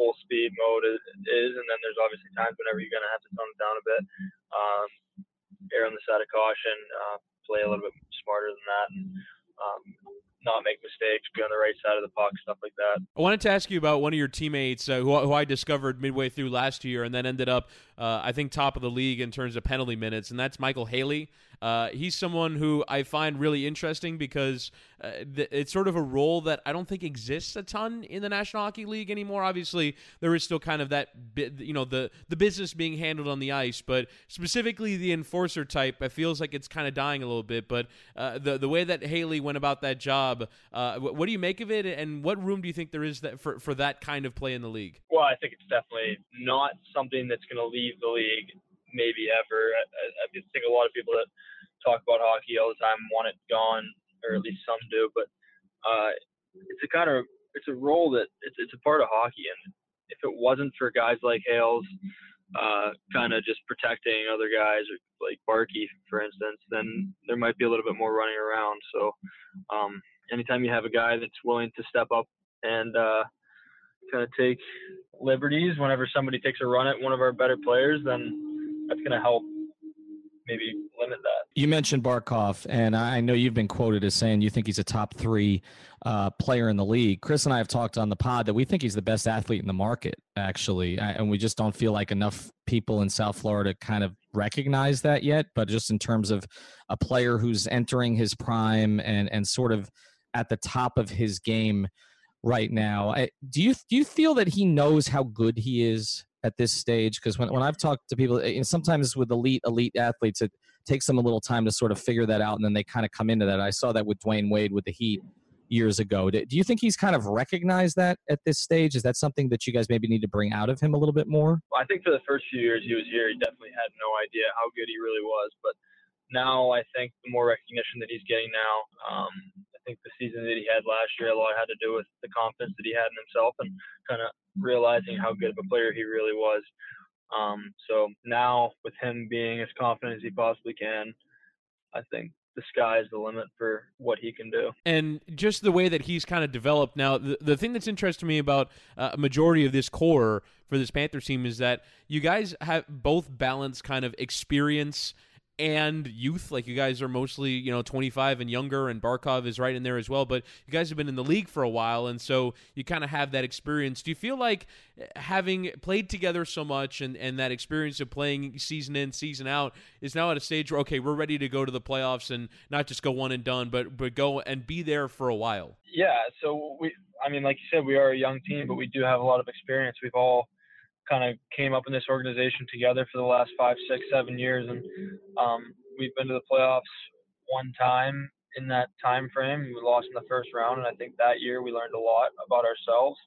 full speed mode is, and then there's obviously times whenever you're going to have to tone it down a bit, um, err on the side of caution, uh, play a little bit smarter than that. And, um, not make mistakes, be on the right side of the puck, stuff like that. I wanted to ask you about one of your teammates uh, who, who, I discovered midway through last year and then ended up, uh, I think, top of the league in terms of penalty minutes, and that's Micheal Haley. Uh, he's someone who I find really interesting because uh, th- it's sort of a role that I don't think exists a ton in the National Hockey League anymore. Obviously, there is still kind of that, bit, you know, the the business being handled on the ice, but specifically the enforcer type, it feels like it's kind of dying a little bit. But uh, the the way that Haley went about that job, uh, what do you make of it, and what room do you think there is that for for that kind of play in the league? Well, I think it's definitely not something that's going to leave the league maybe ever. I, I, think a lot of people that talk about hockey all the time want it gone, or at least some do. But uh, it's a kind of it's a role that it's it's a part of hockey, and if it wasn't for guys like Hales, uh, kind of just protecting other guys, like Barkey, for instance, then there might be a little bit more running around. So, um, anytime you have a guy that's willing to step up and uh, kind of take liberties whenever somebody takes a run at one of our better players, then that's going to help maybe limit that. You mentioned Barkov, and I know you've been quoted as saying you think he's a top three uh, player in the league. Chris and I have talked on the pod that we think he's the best athlete in the market, actually, and we just don't feel like enough people in South Florida kind of recognize that yet. But just in terms of a player who's entering his prime and and sort of at the top of his game right now, do you do you feel that he knows how good he is at this stage because when, when i've talked to people you know, sometimes with elite elite athletes it takes them a little time to sort of figure that out and then they kind of come into that. I saw that with Dwyane Wade with the heat years ago. Do you think he's kind of recognized that at this stage? Is that something that you guys maybe need to bring out of him a little bit more? Well, i think for the first few years he was here he definitely had no idea how good he really was but now I think the more recognition that he's getting now, um, I think the season that he had last year, a lot had to do with the confidence that he had in himself and kind of realizing how good of a player he really was. Um, so now with him being as confident as he possibly can, I think the sky's the limit for what he can do. And just the way that he's kind of developed now, the, the thing that's interesting to me about uh, a majority of this core for this Panthers team is that you guys have both balanced kind of experience and youth. Like you guys are mostly, you know, 25 and younger, and Barkov is right in there as well. But you guys have been in the league for a while, and so you kind of have that experience. Do you feel like eh, having played together so much and, and that experience of playing season in, season out is now at a stage where, okay, we're ready to go to the playoffs and not just go one and done, but, but go and be there for a while? Yeah. So we, I mean, like you said, we are a young team, but we do have a lot of experience. We've all, kind of came up in this organization together for the last five, six, seven years, and um, we've been to the playoffs one time in that time frame. We lost in the first round, and I think that year we learned a lot about ourselves.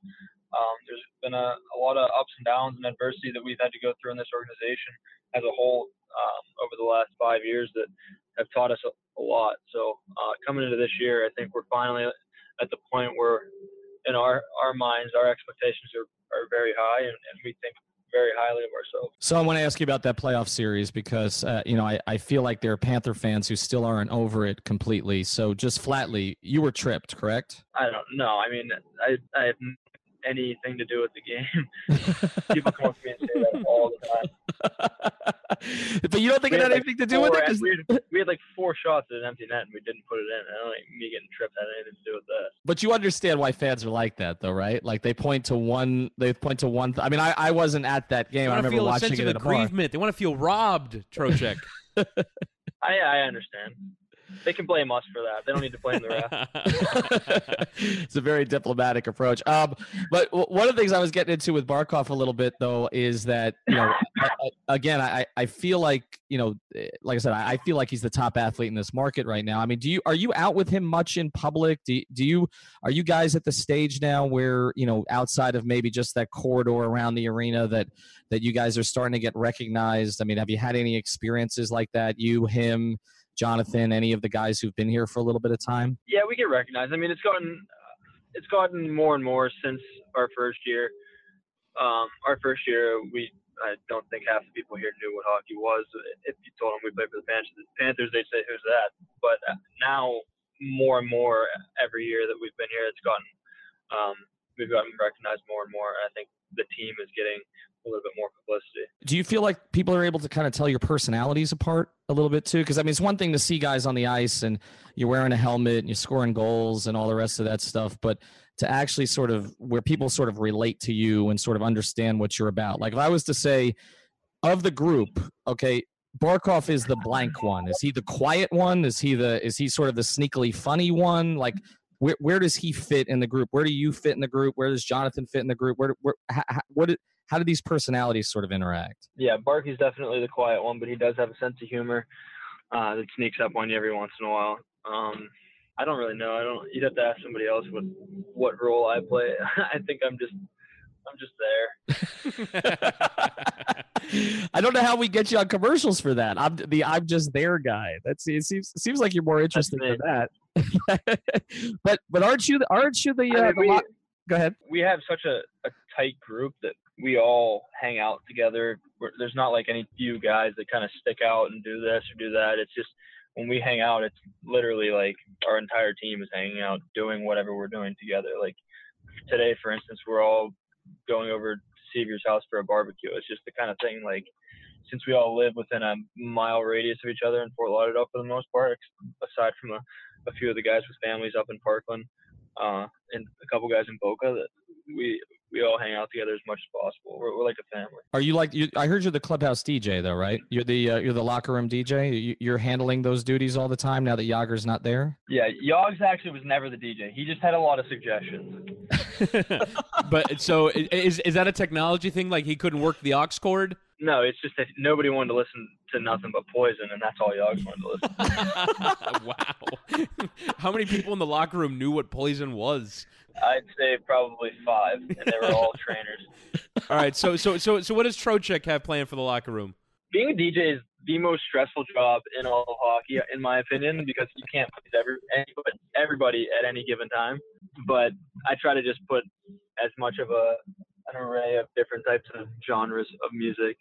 Um, there's been a, a, lot of ups and downs and adversity that we've had to go through in this organization as a whole um, over the last five years that have taught us a, a lot. So uh, coming into this year, I think we're finally at the point where, in our our minds, our expectations are are very high, and, and we think very highly of ourselves. So I want to ask you about that playoff series because uh, you know I, I feel like there are Panther fans who still aren't over it completely. So just flatly, you were tripped, correct? I don't know. I mean, I I have anything to do with the game. People come up to me and say that all the time. but you don't think it had, anything to do with it? We had, we had, like four shots at an empty net and we didn't put it in. I don't think me getting tripped had anything to do with that. But you understand why fans are like that, though, right? Like they point to one. They point to one. Th- I mean, I, I wasn't at that game. I remember watching a sense it of aggrievement. They want to feel robbed, Trocheck. I I understand. They can blame us for that. They don't need to blame the ref. it's a very diplomatic approach. Um, but one of the things I was getting into with Barkov a little bit though is that you know, I, I, again, I I feel like you know, eh, like I said, I, I, feel like he's the top athlete in this market right now. I mean, do you are you out with him much in public? Do do you are you guys at the stage now where you know, outside of maybe just that corridor around the arena that that you guys are starting to get recognized? I mean, have you had any experiences like that? You, him Jonathan, any of the guys who've been here for a little bit of time? Yeah, we get recognized. I mean, it's gotten it's gotten more and more since our first year. Um, our first year, we I don't think half the people here knew what hockey was. If you told them we played for the Panthers, they'd say, "Who's that?" But now, more and more every year that we've been here, it's gotten um, we've gotten recognized more and more. I think the team is getting a little bit more publicity. Do you feel like people are able to kind of tell your personalities apart a little bit too? Because I mean, it's one thing to see guys on the ice and you're wearing a helmet and you're scoring goals and all the rest of that stuff, but to actually sort of where people sort of relate to you and sort of understand what you're about. Like if I was to say, of the group, okay, Barkov is the blank one. Is he the quiet one? Is he the is he sort of the sneakily funny one? Like where where does he fit in the group? Where do you fit in the group? Where does Jonathan fit in the group? Where, where what how do these personalities sort of interact? Yeah, Barky's definitely the quiet one, but he does have a sense of humor uh, that sneaks up on you every once in a while. Um, I don't really know. I don't. You'd have to ask somebody else what what role I play. I think I'm just I'm just there. I don't know how we get you on commercials for that. I'm the I'm just there guy. That's it seems seems like you're more interested in that. but but aren't you aren't you the, uh, I mean, the we, go ahead. We have such a, a tight group that we all hang out together. We're, there's not like any few guys that kind of stick out and do this or do that. It's just when we hang out, it's literally like our entire team is hanging out doing whatever we're doing together. Like today, for instance, we're all going over to Seavier's house for a barbecue. It's just the kind of thing like since we all live within a mile radius of each other in Fort Lauderdale for the most part, aside from a, a few of the guys with families up in Parkland uh, and a couple guys in Boca, that we we all hang out together as much as possible. We're, we're like a family. Are you like? You, I heard you're the clubhouse DJ though, right? You're the uh, you're the locker room DJ. You, are handling those duties all the time now that Jagr's not there. Yeah, Yogs actually was never the DJ. He just had a lot of suggestions. but so is is that a technology thing? Like he couldn't work the aux cord? No, it's just that nobody wanted to listen to nothing but Poison, and that's all Yogs wanted to listen. wow! How many people in the locker room knew what Poison was? I'd say probably five, and they were all trainers. All right, so so so so what does Trocheck have planned for the locker room? Being a DJ is the most stressful job in all of hockey, in my opinion, because you can't please every anybody, everybody at any given time. But I try to just put as much of a an array of different types of genres of music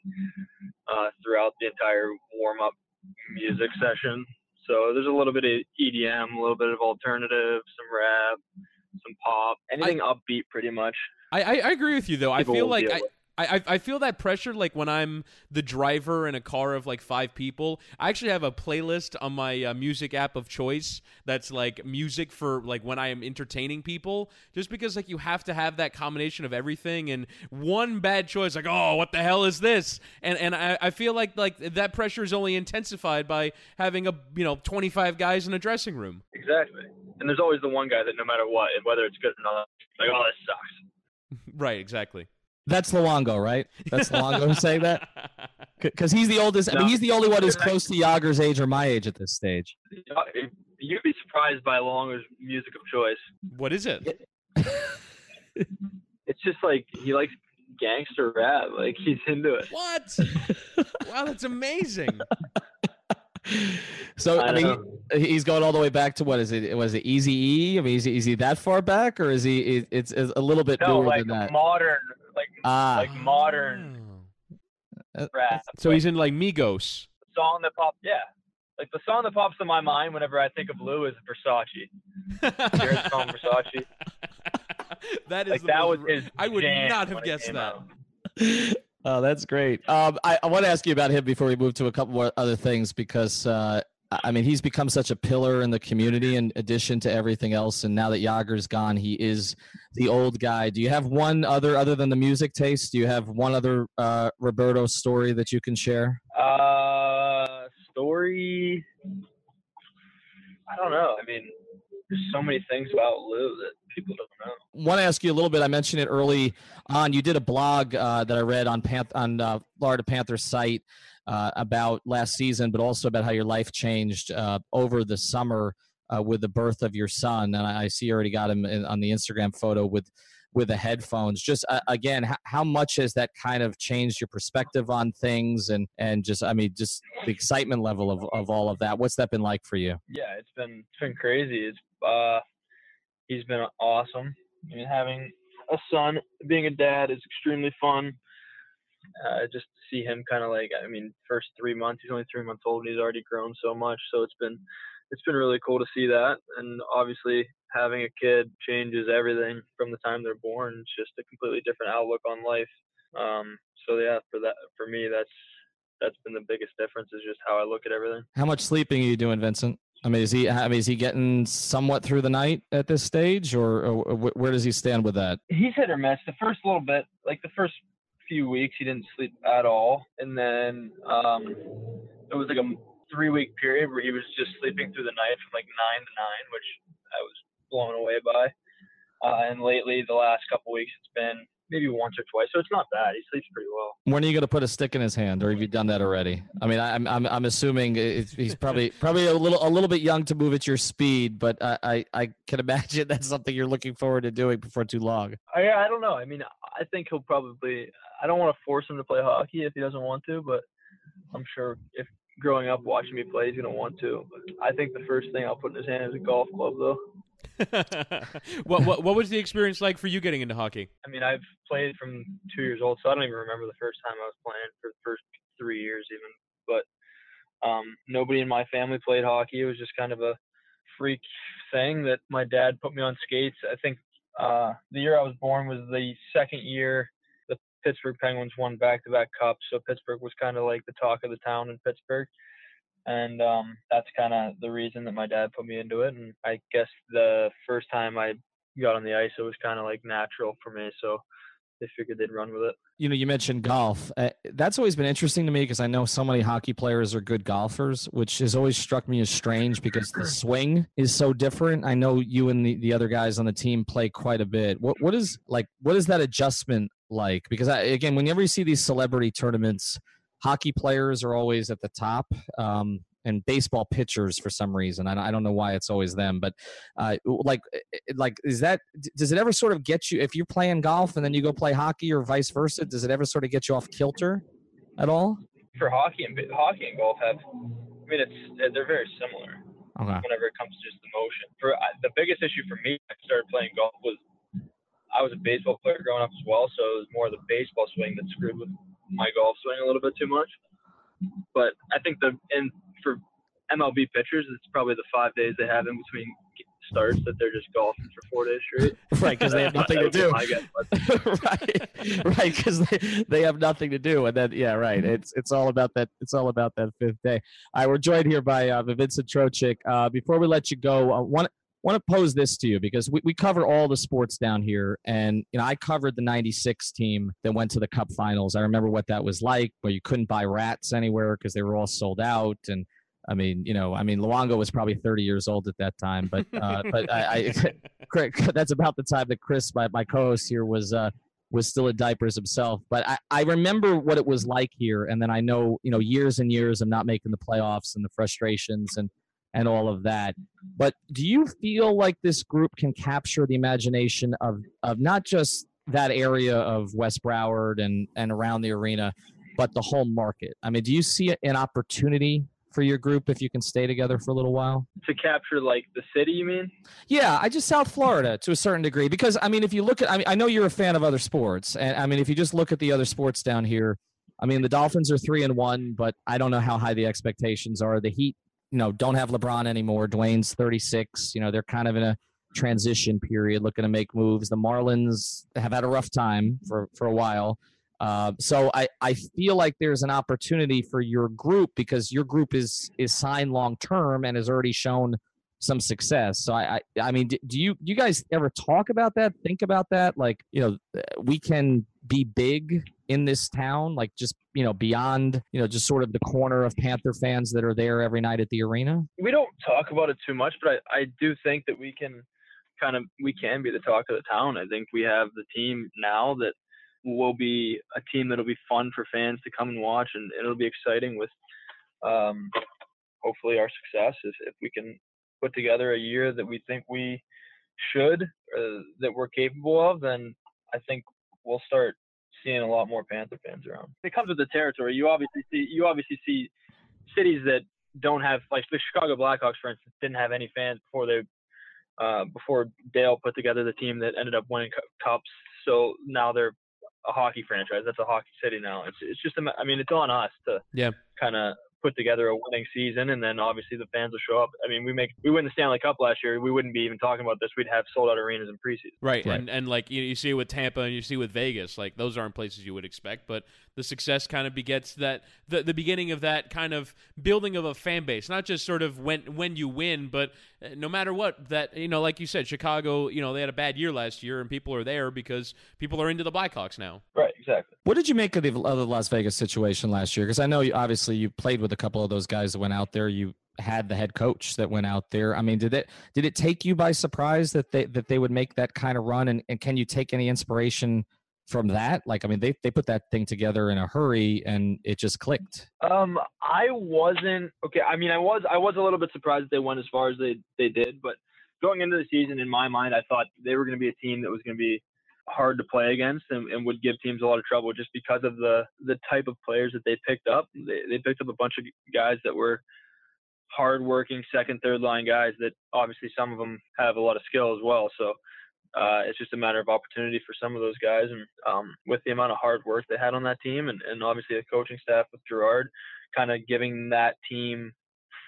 uh, throughout the entire warm up music session. So there's a little bit of EDM, a little bit of alternative, some rap, some pop, anything I, upbeat, pretty much. I, I, I agree with you though. People I feel like I, I, I feel that pressure like when I'm the driver in a car of like five people. I actually have a playlist on my uh, music app of choice that's like music for like when I am entertaining people. Just because like you have to have that combination of everything, and one bad choice like oh what the hell is this? And and I, I feel like like that pressure is only intensified by having a you know 25 guys in a dressing room. Exactly, and there's always the one guy that no matter what, and whether it's good or not, like oh this sucks. right, exactly. That's Luongo, right? That's Luongo saying that because he's the oldest. I mean, he's the only one who's close to Jagr's age or my age at this stage. You'd be surprised by Luongo's music of choice. What is it? it's just like he likes gangster rap. Like he's into it. What? wow, that's amazing. So I, I mean, he's going all the way back to what is it? Was it Easy E? I mean, is he, is he that far back, or is he? It's, it's a little bit no, newer like than that. Modern, like ah. like modern uh, rap. So he's in like Migos. The song that pops, yeah. Like the song that pops in my mind whenever I think of Lou is Versace. Here's song Versace. that is like that most, was his I would not have guessed that. Oh, that's great. Um, I, I want to ask you about him before we move to a couple more other things because uh, I mean he's become such a pillar in the community in addition to everything else. And now that Jagr's gone, he is the old guy. Do you have one other other than the music taste? Do you have one other uh, Roberto story that you can share? Uh, story. I don't know. I mean, there's so many things about Lou that people don't know. Want to ask you a little bit? I mentioned it early on. You did a blog uh, that I read on Panth- on uh, Florida Panthers site uh, about last season, but also about how your life changed uh, over the summer uh, with the birth of your son. And I, I see you already got him in, on the Instagram photo with with the headphones. Just uh, again, h- how much has that kind of changed your perspective on things, and and just I mean, just the excitement level of of all of that. What's that been like for you? Yeah, it's been it's been crazy. It's uh, he's been awesome. I mean, having a son, being a dad is extremely fun. Uh, just to see him kind of like, I mean, first three months, he's only three months old and he's already grown so much. So it's been, it's been really cool to see that. And obviously having a kid changes everything from the time they're born. It's just a completely different outlook on life. Um, so yeah, for that, for me, that's, that's been the biggest difference is just how I look at everything. How much sleeping are you doing, Vincent? I mean, is he? I mean, is he getting somewhat through the night at this stage, or, or, where does he stand with that? He's hit or miss. The first little bit, like the first few weeks, he didn't sleep at all, and then um, it was like a three week period where he was just sleeping through the night from like nine to nine, which I was blown away by. Uh, and lately, the last couple weeks, it's been maybe once or twice. So it's not bad. He sleeps pretty well. When are you going to put a stick in his hand, or have you done that already? I mean, I'm I'm I'm assuming he's probably probably a little a little bit young to move at your speed, but I I, I can imagine that's something you're looking forward to doing before too long. I I don't know. I mean, I think he'll probably. I don't want to force him to play hockey if he doesn't want to, but I'm sure if growing up watching me play, he's going to want to. I think the first thing I'll put in his hand is a golf club, though. what, what what was the experience like for you getting into hockey? I mean, I've played from two years old, so I don't even remember the first time I was playing for the first three years even. But um, nobody in my family played hockey. It was just kind of a freak thing that my dad put me on skates. I think uh, the year I was born was the second year the Pittsburgh Penguins won back-to-back cups, so Pittsburgh was kind of like the talk of the town in Pittsburgh and um, that's kind of the reason that my dad put me into it. And I guess the first time I got on the ice, it was kind of like natural for me. So they figured they'd run with it. You know, you mentioned golf. Uh, that's always been interesting to me because I know so many hockey players are good golfers, which has always struck me as strange because the swing is so different. I know you and the, the other guys on the team play quite a bit. What what is like what is that adjustment like? Because I, again, whenever you see these celebrity tournaments, hockey players are always at the top. Um, and baseball pitchers for some reason. I, I don't know why it's always them, but uh, like, eh, eh, like is that does it ever sort of get you if you're playing golf and then you go play hockey or vice versa? Does it ever sort of get you off kilter at all? for hockey and hockey and golf have. I mean, it's they're very similar. Okay. Whenever it comes to just the motion, for the biggest issue for me, I started playing golf was I was a baseball player growing up as well, so it was more the baseball swing that screwed with my golf swing a little bit too much. But I think the and for MLB pitchers, it's probably the five days they have in between starts that they're just golfing for four days straight. right, because they have nothing to do. right, right, because they, they have nothing to do, and then yeah, right. It's it's all about that. It's all about that fifth day. All right, we're joined here by uh, Vincent Trocheck. Uh, before we let you go, I want want to pose this to you because we, we cover all the sports down here and you know i covered the 96 team that went to the cup finals i remember what that was like where you couldn't buy rats anywhere because they were all sold out and I mean, you know, I mean, Luongo was probably 30 years old at that time, but uh, but I, I that's about the time that Chris, my, my co-host here, was uh, was still in diapers himself. But I, I remember what it was like here, and then I know, you know, years and years of not making the playoffs and the frustrations and and all of that. But do you feel like this group can capture the imagination of of not just that area of West Broward and and around the arena, but the whole market? I mean, do you see an opportunity for your group if you can stay together for a little while? To capture like the city, you mean? Yeah, I just South Florida to a certain degree because I mean, if you look at, I mean, I know you're a fan of other sports, and I mean, if you just look at the other sports down here, I mean, the Dolphins are three and one, but I don't know how high the expectations are. The Heat, you know, don't have LeBron anymore. Dwyane's 36. You know, they're kind of in a transition period, looking to make moves. The Marlins have had a rough time for for a while. Uh, so I, I feel like there's an opportunity for your group because your group is is signed long term and has already shown some success. So I, I, I mean, do, do you you guys ever talk about that? Think about that? Like, you know, we can be big in this town, like just you know beyond you know just sort of the corner of Panther fans that are there every night at the arena. We don't talk about it too much, but I, I do think that we can kind of we can be the talk of the town. I think we have the team now that will be a team that'll be fun for fans to come and watch, and it'll be exciting with um, hopefully our success if we can put together a year that we think we should, uh, that we're capable of, then I think we'll start seeing a lot more Panther fans around. It comes with the territory. You obviously see you obviously see cities that don't have like the Chicago Blackhawks, for instance, didn't have any fans before they uh, before Dale put together the team that ended up winning cups. So now they're a hockey franchise. That's a hockey city now. It's it's just I mean it's on us to yeah kind of put together a winning season, and then obviously the fans will show up. I mean, we make we win the Stanley Cup last year. We wouldn't be even talking about this. We'd have sold out arenas in preseason. Right, right. and and like you, you see with Tampa and you see with Vegas, like those aren't places you would expect, but the success kind of begets that the the beginning of that kind of building of a fan base, not just sort of when when you win, but uh, no matter what that you know, like you said, Chicago, you know, they had a bad year last year, and people are there because people are into the Blackhawks now. Right, exactly. What did you make of the, of the Las Vegas situation last year? Because I know you, obviously you played with a couple of those guys that went out there. You had the head coach that went out there. I mean, did it did it take you by surprise that they that they would make that kind of run? And, and can you take any inspiration from that? Like, I mean, they they put that thing together in a hurry and it just clicked. Um, I wasn't okay. I mean, I was I was a little bit surprised they went as far as they they did, but going into the season, in my mind, I thought they were going to be a team that was going to be hard to play against and, and, would give teams a lot of trouble just because of the the type of players that they picked up. They, they picked up a bunch of guys that were hardworking second, third line guys that obviously some of them have a lot of skill as well. So uh, it's just a matter of opportunity for some of those guys. And um, with the amount of hard work they had on that team and, and obviously the coaching staff with Gerard kind of giving that team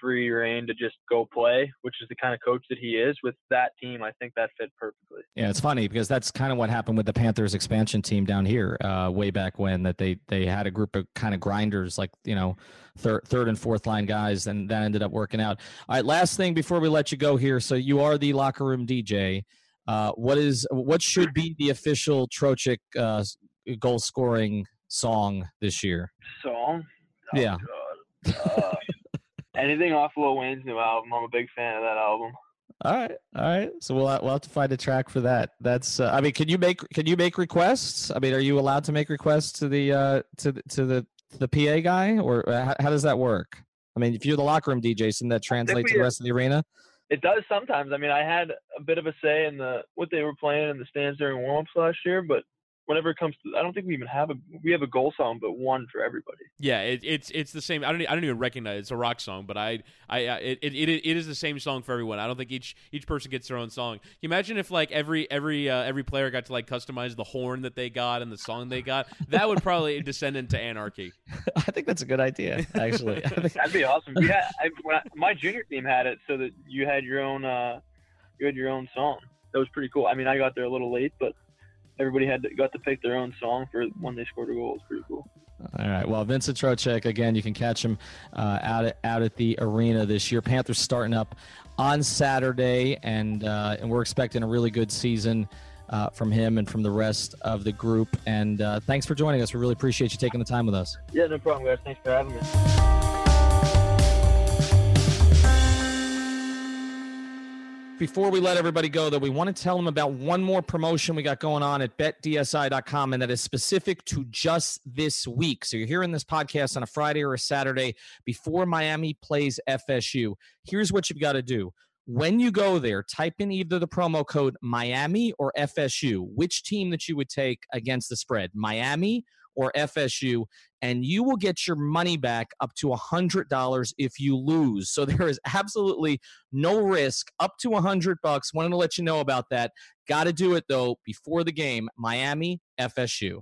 free reign to just go play, which is the kind of coach that he is. With that team, I think that fit perfectly. Yeah, it's funny because that's kind of what happened with the Panthers expansion team down here uh, way back when. That they they had a group of kind of grinders, like you know, third third and fourth line guys, and that ended up working out. All right, last thing before we let you go here. So you are the locker room DJ. Uh, what is what should be the official Trocheck uh, goal scoring song this year? Song? Oh, yeah. Uh, anything off Lil Wayne's new album. I'm a big fan of that album. All right, all right. So we'll we'll have to find a track for that. That's. Uh, I mean, can you make can you make requests? I mean, are you allowed to make requests to the uh, to the, to the the PA guy, or uh, how, how does that work? I mean, if you're the locker room DJ, doesn't that translate to the rest of the arena? It does sometimes. I mean, I had a bit of a say in the what they were playing in the stands during warm-ups last year, but whenever it comes to, I don't think we even have a we have a goal song, but one for everybody. Yeah, it, it's it's the same. I don't I don't even recognize it. it's a rock song, but I I it, it it is the same song for everyone. I don't think each each person gets their own song. Can you imagine if like every every uh, every player got to like customize the horn that they got and the song they got? That would probably descend into anarchy. I think that's a good idea, actually. That'd be awesome. We had I, I, my junior team had it so that you had your own uh, you had your own song. That was pretty cool. I mean, I got there a little late, but everybody had to, got to pick their own song for when they scored a goal. It was pretty cool. All right. Well, Vincent Trocheck, again, you can catch him uh, out at out at the arena this year. Panthers starting up on Saturday, and uh, and we're expecting a really good season uh, from him and from the rest of the group. And uh, thanks for joining us. We really appreciate you taking the time with us. Yeah, no problem, guys. Thanks for having me. Before we let everybody go, though, we want to tell them about one more promotion we got going on at betdsi.com, and that is specific to just this week. So you're hearing this podcast on a Friday or a Saturday before Miami plays FSU. Here's what you've got to do. When you go there, type in either the promo code Miami or FSU, which team that you would take against the spread, Miami or FSU, and you will get your money back up to $100 if you lose. So there is absolutely no risk up to 100 bucks. Wanted to let you know about that. Got to do it though before the game. Miami, FSU.